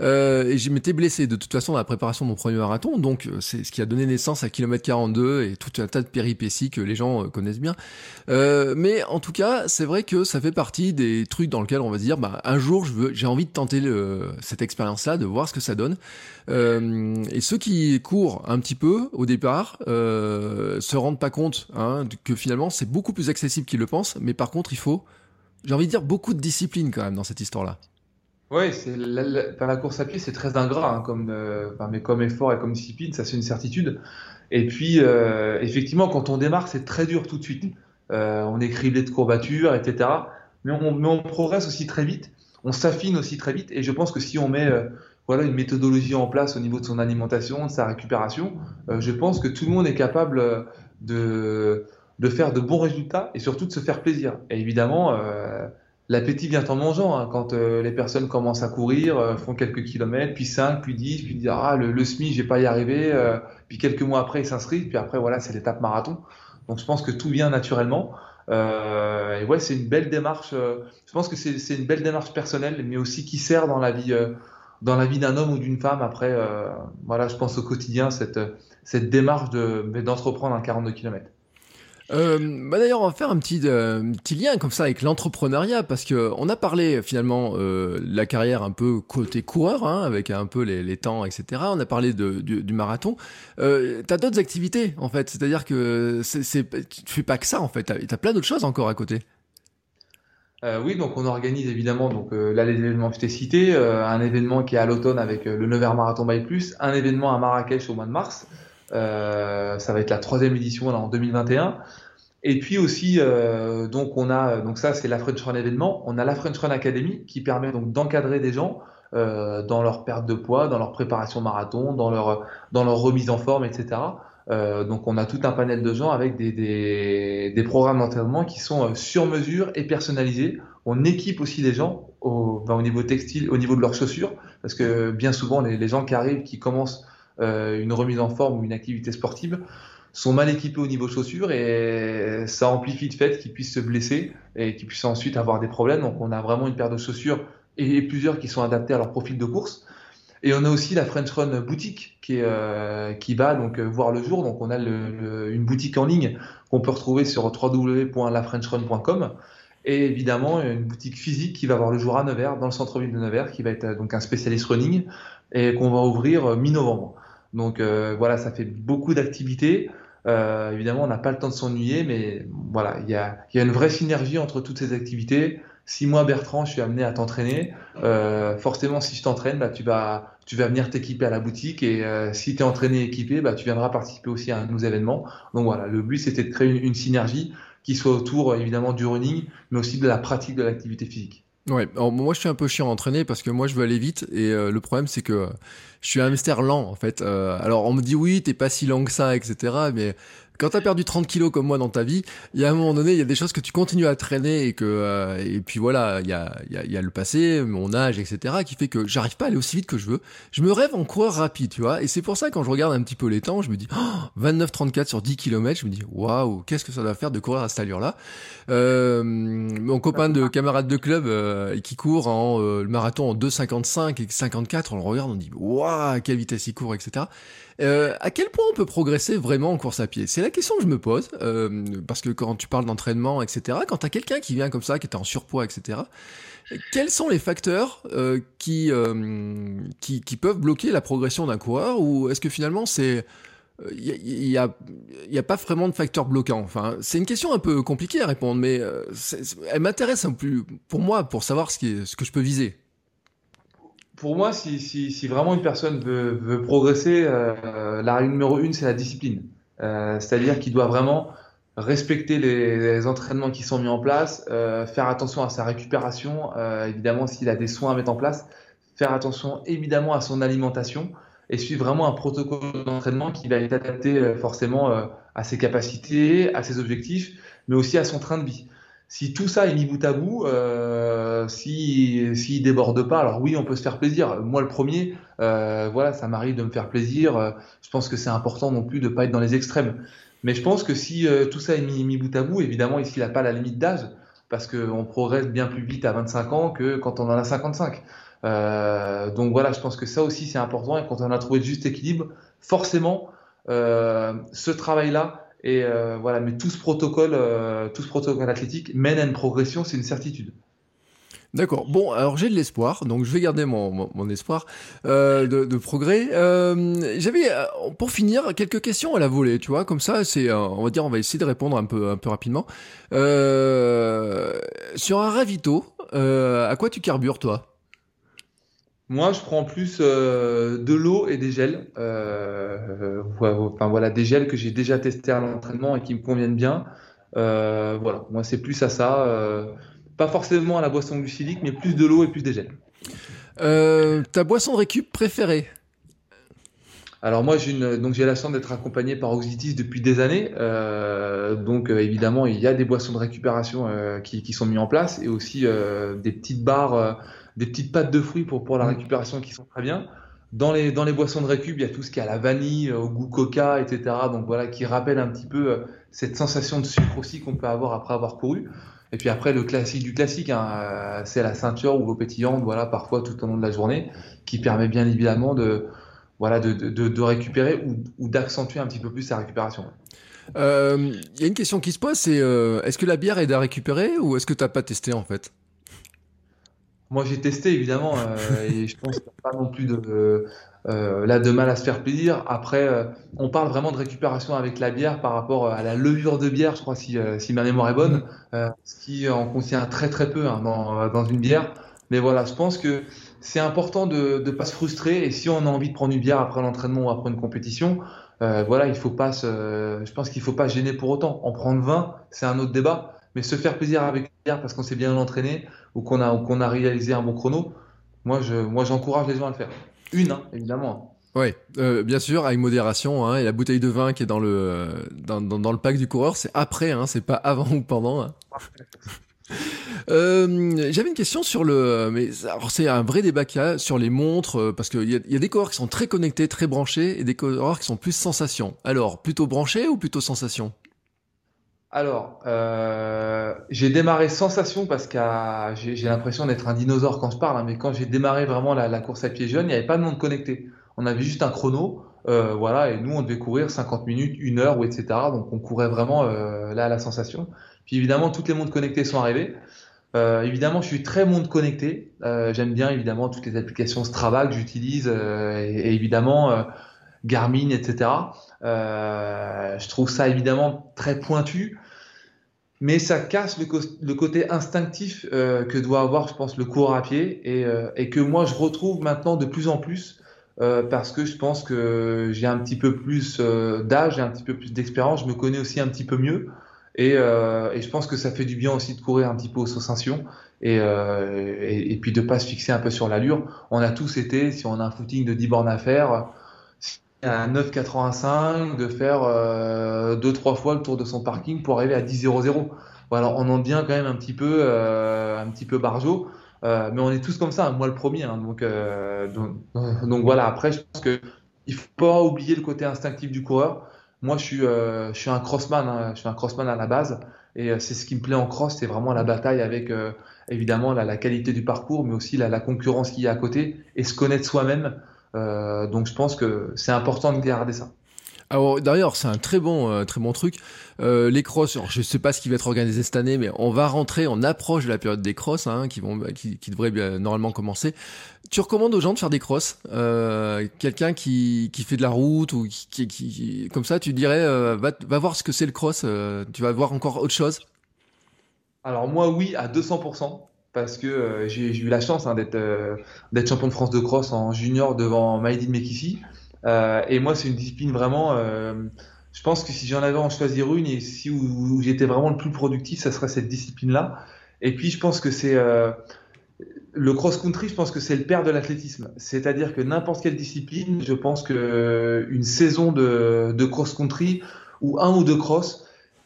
et je m'étais blessé de toute façon dans la préparation de mon premier marathon. Donc c'est ce qui a donné naissance à kilomètre 42 et tout un tas de péripéties que les gens connaissent bien. Euh, mais en tout cas, c'est vrai que ça fait partie des trucs dans lesquels on va se dire, bah, un jour, j'ai envie de tenter cette expérience-là, de voir ce que ça donne. Euh, et ceux qui courent un petit peu au départ euh, se rendent pas compte hein, que finalement, c'est beaucoup plus accessible qu'ils le pensent. Mais par contre, il faut, j'ai envie de dire, beaucoup de discipline quand même dans cette histoire-là. Oui, c'est la, la, course à pied, c'est très ingrat, hein, comme, euh, mais comme effort et comme discipline, ça c'est une certitude. Et puis, euh, effectivement, quand on démarre, c'est très dur tout de suite. Euh, on est criblé de courbatures, etc. mais on, progresse aussi très vite, on s'affine aussi très vite, et je pense que si on met voilà une méthodologie en place au niveau de son alimentation, de sa récupération, je pense que tout le monde est capable de, faire de bons résultats et surtout de se faire plaisir. Et évidemment, l'appétit vient en mangeant. Hein, quand euh, les personnes commencent à courir, euh, font quelques kilomètres, puis 5, puis 10, puis disent ah le, le SMI, j'ai pas y arriver. Euh, puis quelques mois après, ils s'inscrivent. Puis après, voilà, c'est l'étape marathon. Donc je pense que tout vient naturellement. et ouais, c'est une belle démarche. je pense que c'est une belle démarche personnelle, mais aussi qui sert dans la vie, dans la vie d'un homme ou d'une femme. Après, voilà, je pense au quotidien cette cette démarche de d'entreprendre un 42 km. Euh, bah D'ailleurs, on va faire un petit, euh, petit lien comme ça avec l'entrepreneuriat parce que on a parlé finalement euh, la carrière un peu côté coureur, hein, avec un peu les, temps, etc. On a parlé du, marathon. Euh, t'as d'autres activités en fait, c'est-à-dire que c'est, tu fais pas que ça en fait. T'as as plein d'autres choses encore à côté. Euh, oui, donc on organise évidemment donc là les événements que je t'ai cités, un événement qui est à l'automne avec le Nevers Marathon by Plus, un événement à Marrakech au mois de mars. Euh, ça va être la troisième édition là, en 2021. Et puis aussi, euh, donc on a, donc ça c'est la French Run événement. On a la French Run Academy qui permet donc d'encadrer des gens euh, dans leur perte de poids, dans leur préparation marathon, dans leur dans leur remise en forme, etc. Euh, donc on a tout un panel de gens avec des, des, des programmes d'entraînement qui sont euh, sur mesure et personnalisés. On équipe aussi les gens au, ben, au niveau textile, au niveau de leurs chaussures, parce que bien souvent les, les gens qui arrivent, qui commencent une remise en forme ou une activité sportive sont mal équipés au niveau chaussures et ça amplifie le fait qu'ils puissent se blesser et qu'ils puissent ensuite avoir des problèmes. Donc on a vraiment une paire de chaussures et plusieurs qui sont adaptés à leur profil de course. Et on a aussi la French Run boutique qui, est, euh, qui va donc voir le jour. Donc on a le, une boutique en ligne qu'on peut retrouver sur www.lafrenchrun.com et évidemment une boutique physique qui va voir le jour à Nevers dans le centre-ville de Nevers qui va être donc un spécialiste running et qu'on va ouvrir mi-novembre. Donc euh, voilà, ça fait beaucoup d'activités. Euh, évidemment, on n'a pas le temps de s'ennuyer, mais voilà, il y a, une vraie synergie entre toutes ces activités. Si moi, Bertrand, je suis amené à t'entraîner, euh, forcément, si je t'entraîne, bah, tu, vas, tu vas venir t'équiper à la boutique et si tu es entraîné et équipé, bah, tu viendras participer aussi à nos événements. Donc voilà, le but, c'était de créer une synergie qui soit autour, évidemment, du running, mais aussi de la pratique de l'activité physique. Ouais, alors moi je suis un peu chiant à entraîner parce que moi je veux aller vite et euh, le problème c'est que je suis un hamster lent en fait. Euh, alors on me dit oui t'es pas si lent que ça etc. Mais quand t'as perdu 30 kilos comme moi dans ta vie, il y a un moment donné, il y a des choses que tu continues à traîner et que euh, et puis voilà, il y a, y, a, y a le passé, mon âge, etc. qui fait que j'arrive pas à aller aussi vite que je veux. Je me rêve en coureur rapide, tu vois. Et c'est pour ça quand je regarde un petit peu les temps, je me dis oh, 29-34 sur 10 km, je me dis waouh, qu'est-ce que ça doit faire de courir à cette allure-là? Euh, mon copain de camarade de club euh, qui court en euh, le marathon en 2,55 et 54, on le regarde, on dit waouh, quelle vitesse il court, etc. Euh, à quel point on peut progresser vraiment en course à pied? C'est la question que je me pose, euh, parce que quand tu parles d'entraînement, etc., quand tu as quelqu'un qui vient comme ça, qui est en surpoids, etc., quels sont les facteurs euh, qui, euh, qui, qui, peuvent bloquer la progression d'un coureur? Ou est-ce que finalement c'est... Il euh, n'y a, y a, pas vraiment de facteurs bloquants? Enfin, c'est une question un peu compliquée à répondre, mais elle m'intéresse un peu pour moi, pour savoir ce, qui est, ce que je peux viser pour moi, si, vraiment une personne veut, progresser, euh, la règle numéro une, c'est la discipline. Euh, C'est-à-dire qu'il doit vraiment respecter les, entraînements qui sont mis en place, euh, faire attention à sa récupération, évidemment s'il a des soins à mettre en place, faire attention évidemment à son alimentation et suivre vraiment un protocole d'entraînement qui va être adapté forcément à ses capacités, à ses objectifs, mais aussi à son train de vie si tout ça est mis bout à bout, euh, si s'il déborde pas, alors oui, on peut se faire plaisir. Moi, le premier, euh, voilà, ça m'arrive de me faire plaisir. Euh, je pense que c'est important non plus de pas être dans les extrêmes. Mais je pense que si tout ça est mis, mis, bout à bout, évidemment, ici, il n'a pas la limite d'âge, parce qu'on progresse bien plus vite à 25 ans que quand on en a 55. Euh, donc voilà, je pense que ça aussi, c'est important. Et quand on a trouvé le juste équilibre, forcément, ce travail-là, et euh, voilà, mais tout ce protocole, euh, tout ce protocole athlétique mène à une progression, c'est une certitude. D'accord. Bon, alors j'ai de l'espoir, donc je vais garder mon, espoir euh, de, de, progrès. J'avais, pour finir, quelques questions à la volée, tu vois, comme ça, c'est, on va dire, on va essayer de répondre un peu, un peu rapidement. Sur un ravito, à quoi tu carbures, toi? Moi, je prends plus euh, de l'eau et des gels. Euh, enfin voilà, des gels que j'ai déjà testés à l'entraînement et qui me conviennent bien. Euh, voilà, moi c'est plus à ça. pas forcément à la boisson glucidique, mais plus de l'eau et plus des gels. ta boisson de récup préférée? Alors moi, j'ai donc j'ai la chance d'être accompagné par Oxitis depuis des années. Euh, donc euh, évidemment, il y a des boissons de récupération euh, qui, qui, sont mises en place et aussi des petites barres, des petites pâtes de fruits pour pour la mm. récupération qui sont très bien. Dans les dans les boissons de récup, il y a tout ce qui est à la vanille, au goût coca, etc. Donc voilà, qui rappelle un petit peu cette sensation de sucre aussi qu'on peut avoir après avoir couru. Et puis après, le classique du classique, hein, c'est la ceinture ou l'eau pétillante, voilà, parfois tout au long de la journée, qui permet bien évidemment de voilà, de, de, de récupérer ou, ou d'accentuer un petit peu plus sa récupération. Il euh, y a une question qui se pose, c'est euh, est-ce que la bière aide à récupérer ou est-ce que tu n'as pas testé en fait? Moi j'ai testé évidemment euh, et je pense qu'il n'y a pas non plus de, là, de mal à se faire plaisir. Après, on parle vraiment de récupération avec la bière par rapport à la levure de bière, je crois si, si ma mémoire est bonne, ce qui en contient très très peu hein, dans, dans une bière. Mais voilà, je pense que c'est important de ne pas se frustrer. Et si on a envie de prendre une bière après l'entraînement ou après une compétition, euh, voilà, il faut pas se, je pense qu'il faut pas gêner pour autant. En prendre 20, c'est un autre débat. Mais se faire plaisir avec une bière parce qu'on s'est bien entraîné ou qu'on a, qu'on a réalisé un bon chrono, moi, je, moi, j'encourage les gens à le faire. Une, hein, évidemment. Oui, euh, bien sûr, avec modération. Hein, et la bouteille de vin qui est dans le, dans, dans, le pack du coureur, c'est après, hein, c'est pas avant ou pendant. Hein. Euh, j'avais une question sur le, mais c'est un vrai débat qu'il y a sur les montres euh, parce qu'il y, y, a des coureurs qui sont très connectés, très branchés, et des coureurs qui sont plus sensations. Alors, plutôt branchés ou plutôt sensations? Alors, euh, j'ai démarré sensation parce que j'ai l'impression d'être un dinosaure quand je parle, hein, mais quand j'ai démarré vraiment la, course à pied jeune, il n'y avait pas de monde connecté. On avait juste un chrono, voilà, et nous on devait courir 50 minutes, une heure ou etc. Donc on courait vraiment là à la sensation. Puis évidemment, toutes les montres connectées sont arrivées. Euh, évidemment, je suis très monde connecté. Euh, J'aime bien évidemment toutes les applications Strava que j'utilise euh, et, évidemment euh, Garmin, etc. Euh, je trouve ça évidemment très pointu, mais ça casse le, le côté instinctif que doit avoir, je pense, le cours à pied et, et, que moi je retrouve maintenant de plus en plus parce que je pense que j'ai un petit peu plus d'âge, j'ai un petit peu plus d'expérience, je me connais aussi un petit peu mieux. Et, euh, et, je pense que ça fait du bien aussi de courir un petit peu aux sensations et, euh, et, et, puis de pas se fixer un peu sur l'allure. On a tous été, si on a un footing de 10 bornes à faire, à 9,85, de faire euh, deux trois fois le tour de son parking pour arriver à 10,00. Voilà, on en devient quand même un petit peu, euh, un petit peu barjot. Euh, mais on est tous comme ça, moi le premier. Hein, donc, euh, donc, donc, voilà. Après, je pense que il faut pas oublier le côté instinctif du coureur. Moi, je suis, euh, je suis un crossman, hein. je suis un crossman à la base, et euh, c'est ce qui me plaît en cross, c'est vraiment la bataille avec euh, évidemment la, la, qualité du parcours, mais aussi la, la concurrence qu'il y a à côté, et se connaître soi-même. Donc, je pense que c'est important de garder ça. Alors d'ailleurs, c'est un très bon, euh, très bon truc. Euh, les crosses, je sais pas ce qui va être organisé cette année, mais on va rentrer, on approche de la période des crosses, hein, qui vont, qui, qui devrait bien, normalement commencer. Tu recommandes aux gens de faire des crosses euh, Quelqu'un qui, qui fait de la route ou qui, qui, comme ça, tu dirais, euh, va, va voir ce que c'est le cross. Euh, tu vas voir encore autre chose? Alors moi, oui, à 200% parce que j'ai eu la chance hein, d'être d'être champion de France de cross en junior devant Maïdine Mekissi. Euh, et moi, c'est une discipline vraiment. Euh, je pense que si j'en avais en choisir une et si j'étais vraiment le plus productif, ça serait cette discipline-là. Et puis, je pense que c'est euh, le cross-country, je pense que c'est le père de l'athlétisme. C'est-à-dire que n'importe quelle discipline, je pense que une saison de, de cross-country ou un ou deux cross,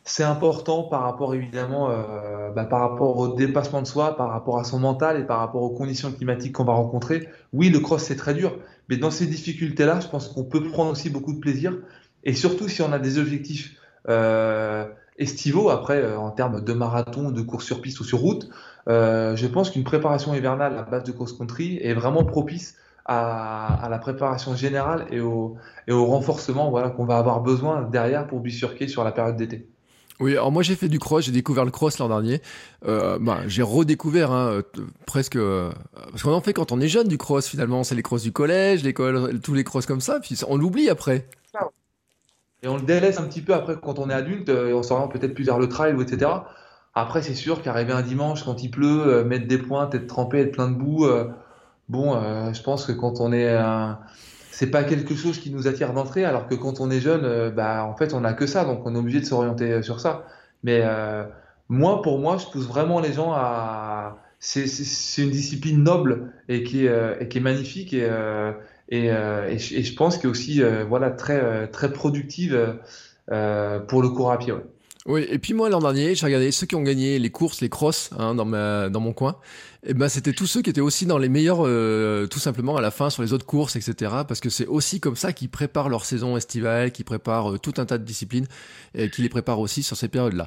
c'est important par rapport évidemment euh, bah, par rapport au dépassement de soi, par rapport à son mental et par rapport aux conditions climatiques qu'on va rencontrer. Oui, le cross c'est très dur, mais dans ces difficultés-là, je pense qu'on peut prendre aussi beaucoup de plaisir. Et surtout si on a des objectifs euh, estivaux, après euh, en termes de marathon, de course sur piste ou sur route, euh, je pense qu'une préparation hivernale à base de cross-country est vraiment propice à, à, la préparation générale et au, et au renforcement voilà, qu'on va avoir besoin derrière pour bifurquer sur la période d'été. Oui, alors moi j'ai fait du cross, j'ai découvert le cross l'an dernier. Euh, bah, j'ai redécouvert hein, euh, presque euh, parce qu'on en fait quand on est jeune du cross finalement, c'est les cross du collège, l'école, tous les cross comme ça, puis on l'oublie après. Et on le délaisse un petit peu après quand on est adulte, et on s'oriente peut-être plus vers le trail ou etc. Après c'est sûr qu'arriver un dimanche quand il pleut, mettre des pointes, être trempé, être plein de boue, bon, je pense que quand on est un c'est pas quelque chose qui nous attire d'entrer, alors que quand on est jeune, euh, bah, en fait, on n'a que ça, donc on est obligé de s'orienter euh, sur ça. Mais euh, moi, pour moi, je pousse vraiment les gens à. C'est une discipline noble et qui est, et qui est magnifique et, et, et, je, pense qu'elle est aussi voilà, très, très productive pour le cours à pied. Ouais. Oui, et puis moi l'an dernier, j'ai regardé ceux qui ont gagné les courses, les crosses hein, dans, ma, dans mon coin. Et ben c'était tous ceux qui étaient aussi dans les meilleurs, euh, tout simplement à la fin sur les autres courses, etc. Parce que c'est aussi comme ça qu'ils préparent leur saison estivale, qu'ils préparent euh, tout un tas de disciplines et qu'ils les préparent aussi sur ces périodes-là.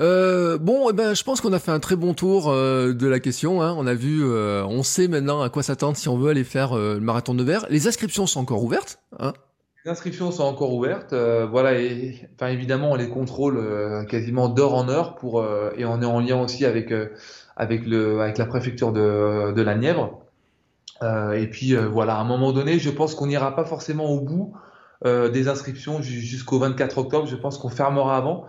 Euh, bon, et ben je pense qu'on a fait un très bon tour euh, de la question. Hein. On a vu, on sait maintenant à quoi s'attendre si on veut aller faire le marathon de verre. Les inscriptions sont encore ouvertes. Hein les inscriptions sont encore ouvertes. Euh, voilà, et enfin évidemment, on les contrôle euh, quasiment d'heure en heure pour euh, et on est en lien aussi avec avec le avec la préfecture de, de la Nièvre. et puis voilà, à un moment donné, je pense qu'on n'ira pas forcément au bout des inscriptions jusqu'au 24 octobre. Je pense qu'on fermera avant,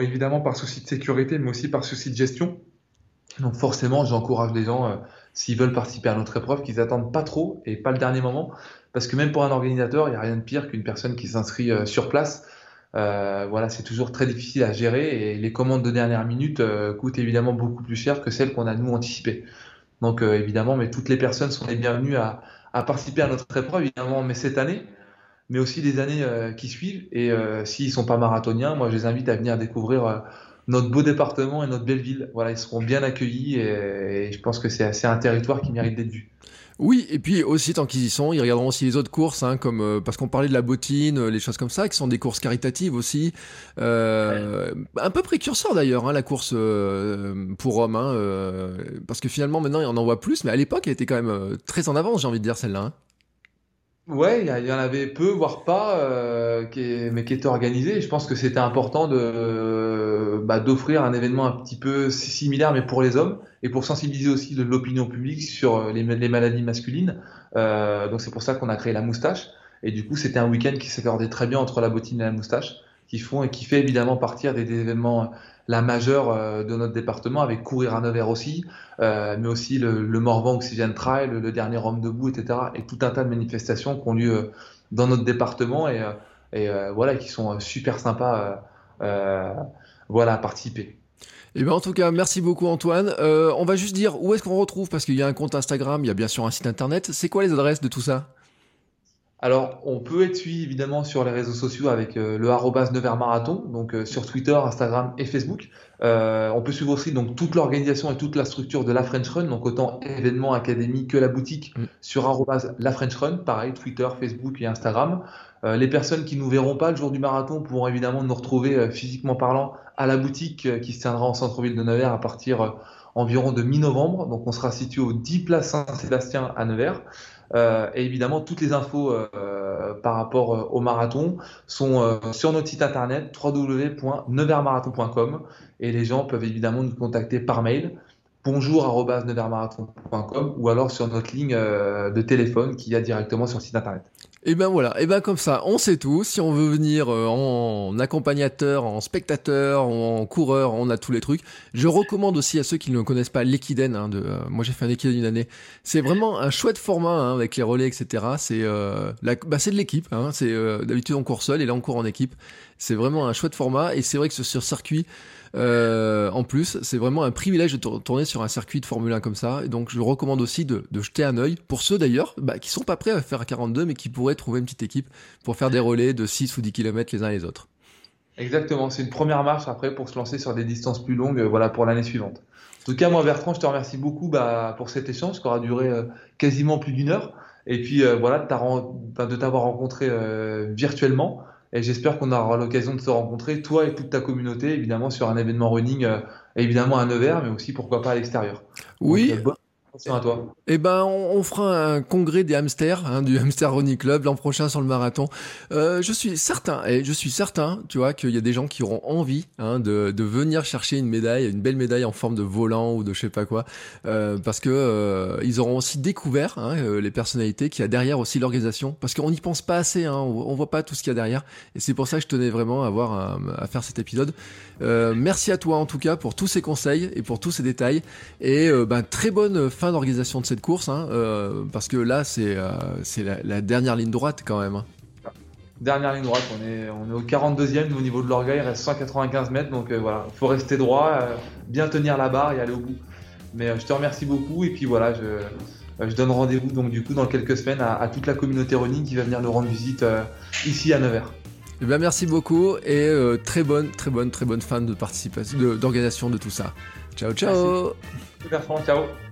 évidemment par souci de sécurité, mais aussi par souci de gestion. Donc forcément, j'encourage les gens s'ils veulent participer à notre épreuve, qu'ils attendent pas trop et pas le dernier moment, parce que même pour un organisateur, il n'y a rien de pire qu'une personne qui s'inscrit euh, sur place. Euh, voilà, c'est toujours très difficile à gérer et les commandes de dernière minute euh, coûtent évidemment beaucoup plus cher que celles qu'on a nous anticipées. Donc évidemment, mais toutes les personnes sont les bienvenues à, à, participer à notre épreuve, évidemment, mais cette année, mais aussi les années qui suivent. Et s'ils sont pas marathoniens, moi je les invite à venir découvrir notre beau département et notre belle ville. Voilà, ils seront bien accueillis et, je pense que c'est un territoire qui mérite d'être vu. Oui, et puis aussi tant qu'ils y sont, ils regarderont aussi les autres courses, hein, comme euh, parce qu'on parlait de la bottine, euh, les choses comme ça, qui sont des courses caritatives aussi, euh, un peu précurseur d'ailleurs, hein, la course pour Rome, hein, parce que finalement maintenant il en envoie plus, mais à l'époque elle était quand même très en avance, j'ai envie de dire celle-là. Ouais, il y, en avait peu, voire pas, euh, qui mais qui étaient organisés. je pense que c'était important de bah, d'offrir un événement un petit peu similaire, mais pour les hommes, et pour sensibiliser aussi l'opinion publique sur les, les maladies masculines. Euh, donc c'est pour ça qu'on a créé la moustache. Et du coup, c'était un week-end qui s'accordait très bien entre la bottine et la moustache, qui font et qui fait évidemment partir des événements la majeure euh, de notre département, avec Courir à Nevers aussi, euh, mais aussi le, Morvan Oxygen Trail, le, dernier Rome debout, etc. Et tout un tas de manifestations qui ont lieu euh, dans notre département et, voilà, qui sont super sympas voilà, à participer. Eh bien, en tout cas, merci beaucoup Antoine. on va juste dire où est-ce qu'on retrouve, parce qu'il y a un compte Instagram, il y a bien sûr un site internet. C'est quoi les adresses de tout ça? Alors, on peut être suivi évidemment sur les réseaux sociaux avec euh, le arrobas Nevers Marathon, donc euh, sur Twitter, Instagram et Facebook. Euh, on peut suivre aussi donc toute l'organisation et toute la structure de la French Run, donc autant événements académiques que la boutique mm. sur arrobas la French Run, pareil Twitter, Facebook et Instagram. les personnes qui nous verront pas le jour du marathon pourront évidemment nous retrouver physiquement parlant à la boutique qui se tiendra en centre-ville de Nevers à partir environ de mi-novembre. Donc on sera situé au 10 place Saint-Sébastien à Nevers. Euh, et évidemment, toutes les infos euh, par rapport euh, au marathon sont sur notre site internet www.nevermarathon.com et les gens peuvent évidemment nous contacter par mail bonjour.nevermarathon.com ou alors sur notre ligne de téléphone qui y a directement sur le site internet. Et ben voilà, et ben comme ça, on sait tout. Si on veut venir euh, en accompagnateur, en spectateur, en coureur, on a tous les trucs. Je recommande aussi à ceux qui ne connaissent pas l'Equiden. Hein, euh, moi, j'ai fait un Equiden une année. C'est vraiment un chouette format hein, avec les relais, etc. C'est euh, bah, de l'équipe. Hein, c'est d'habitude on court seul et là on court en équipe. C'est vraiment un chouette format et c'est vrai que sur circuit. Euh, en plus, c'est vraiment un privilège de tourner sur un circuit de Formule 1 comme ça. Et donc, je recommande aussi de, jeter un œil. Pour ceux d'ailleurs bah, qui sont pas prêts à faire 42, mais qui pourraient trouver une petite équipe pour faire des relais de 6 ou 10 km les uns les autres. Exactement, c'est une première marche après pour se lancer sur des distances plus longues, euh, voilà, pour l'année suivante. En tout cas, moi, Bertrand, je te remercie beaucoup bah, pour cet échange qui aura duré euh, quasiment plus d'une heure. Et puis, voilà, de t'avoir rencontré virtuellement. Et j'espère qu'on aura l'occasion de se rencontrer, toi et toute ta communauté, évidemment, sur un événement running, euh, évidemment à Nevers, mais aussi pourquoi pas à l'extérieur. Oui. Euh, Eh ben, on, fera un congrès des hamsters, hein, du Hamster Running Club l'an prochain sur le marathon. Euh, je suis certain, et je suis certain, tu vois, qu'il y a des gens qui auront envie hein, de, de venir chercher une médaille, une belle médaille en forme de volant ou de je sais pas quoi, euh, parce que euh, ils auront aussi découvert hein, euh, les personnalités qu'il y a derrière aussi l'organisation, parce qu'on n'y pense pas assez, hein, on, on voit pas tout ce qu'il y a derrière, et c'est pour ça que je tenais vraiment à avoir à, à faire cet épisode. Euh, merci à toi en tout cas pour tous ces conseils et pour tous ces détails, et ben très bonne fin d'organisation de cette course, hein, euh, parce que là, c'est euh, la, dernière ligne droite quand même. Hein. dernière ligne droite. On est, on est au 42e au niveau de l'orgueil, il reste 195 mètres, donc euh, voilà, il faut rester droit, euh, bien tenir la barre et aller au bout. Mais euh, je te remercie beaucoup et puis voilà, je, je donne rendez-vous donc du coup dans quelques semaines à, toute la communauté running qui va venir nous rendre visite ici à Nevers. Eh bien, merci beaucoup et très bonne, très bonne, très bonne fin de participation, d'organisation de, tout ça. Ciao, ciao. Merci. ciao.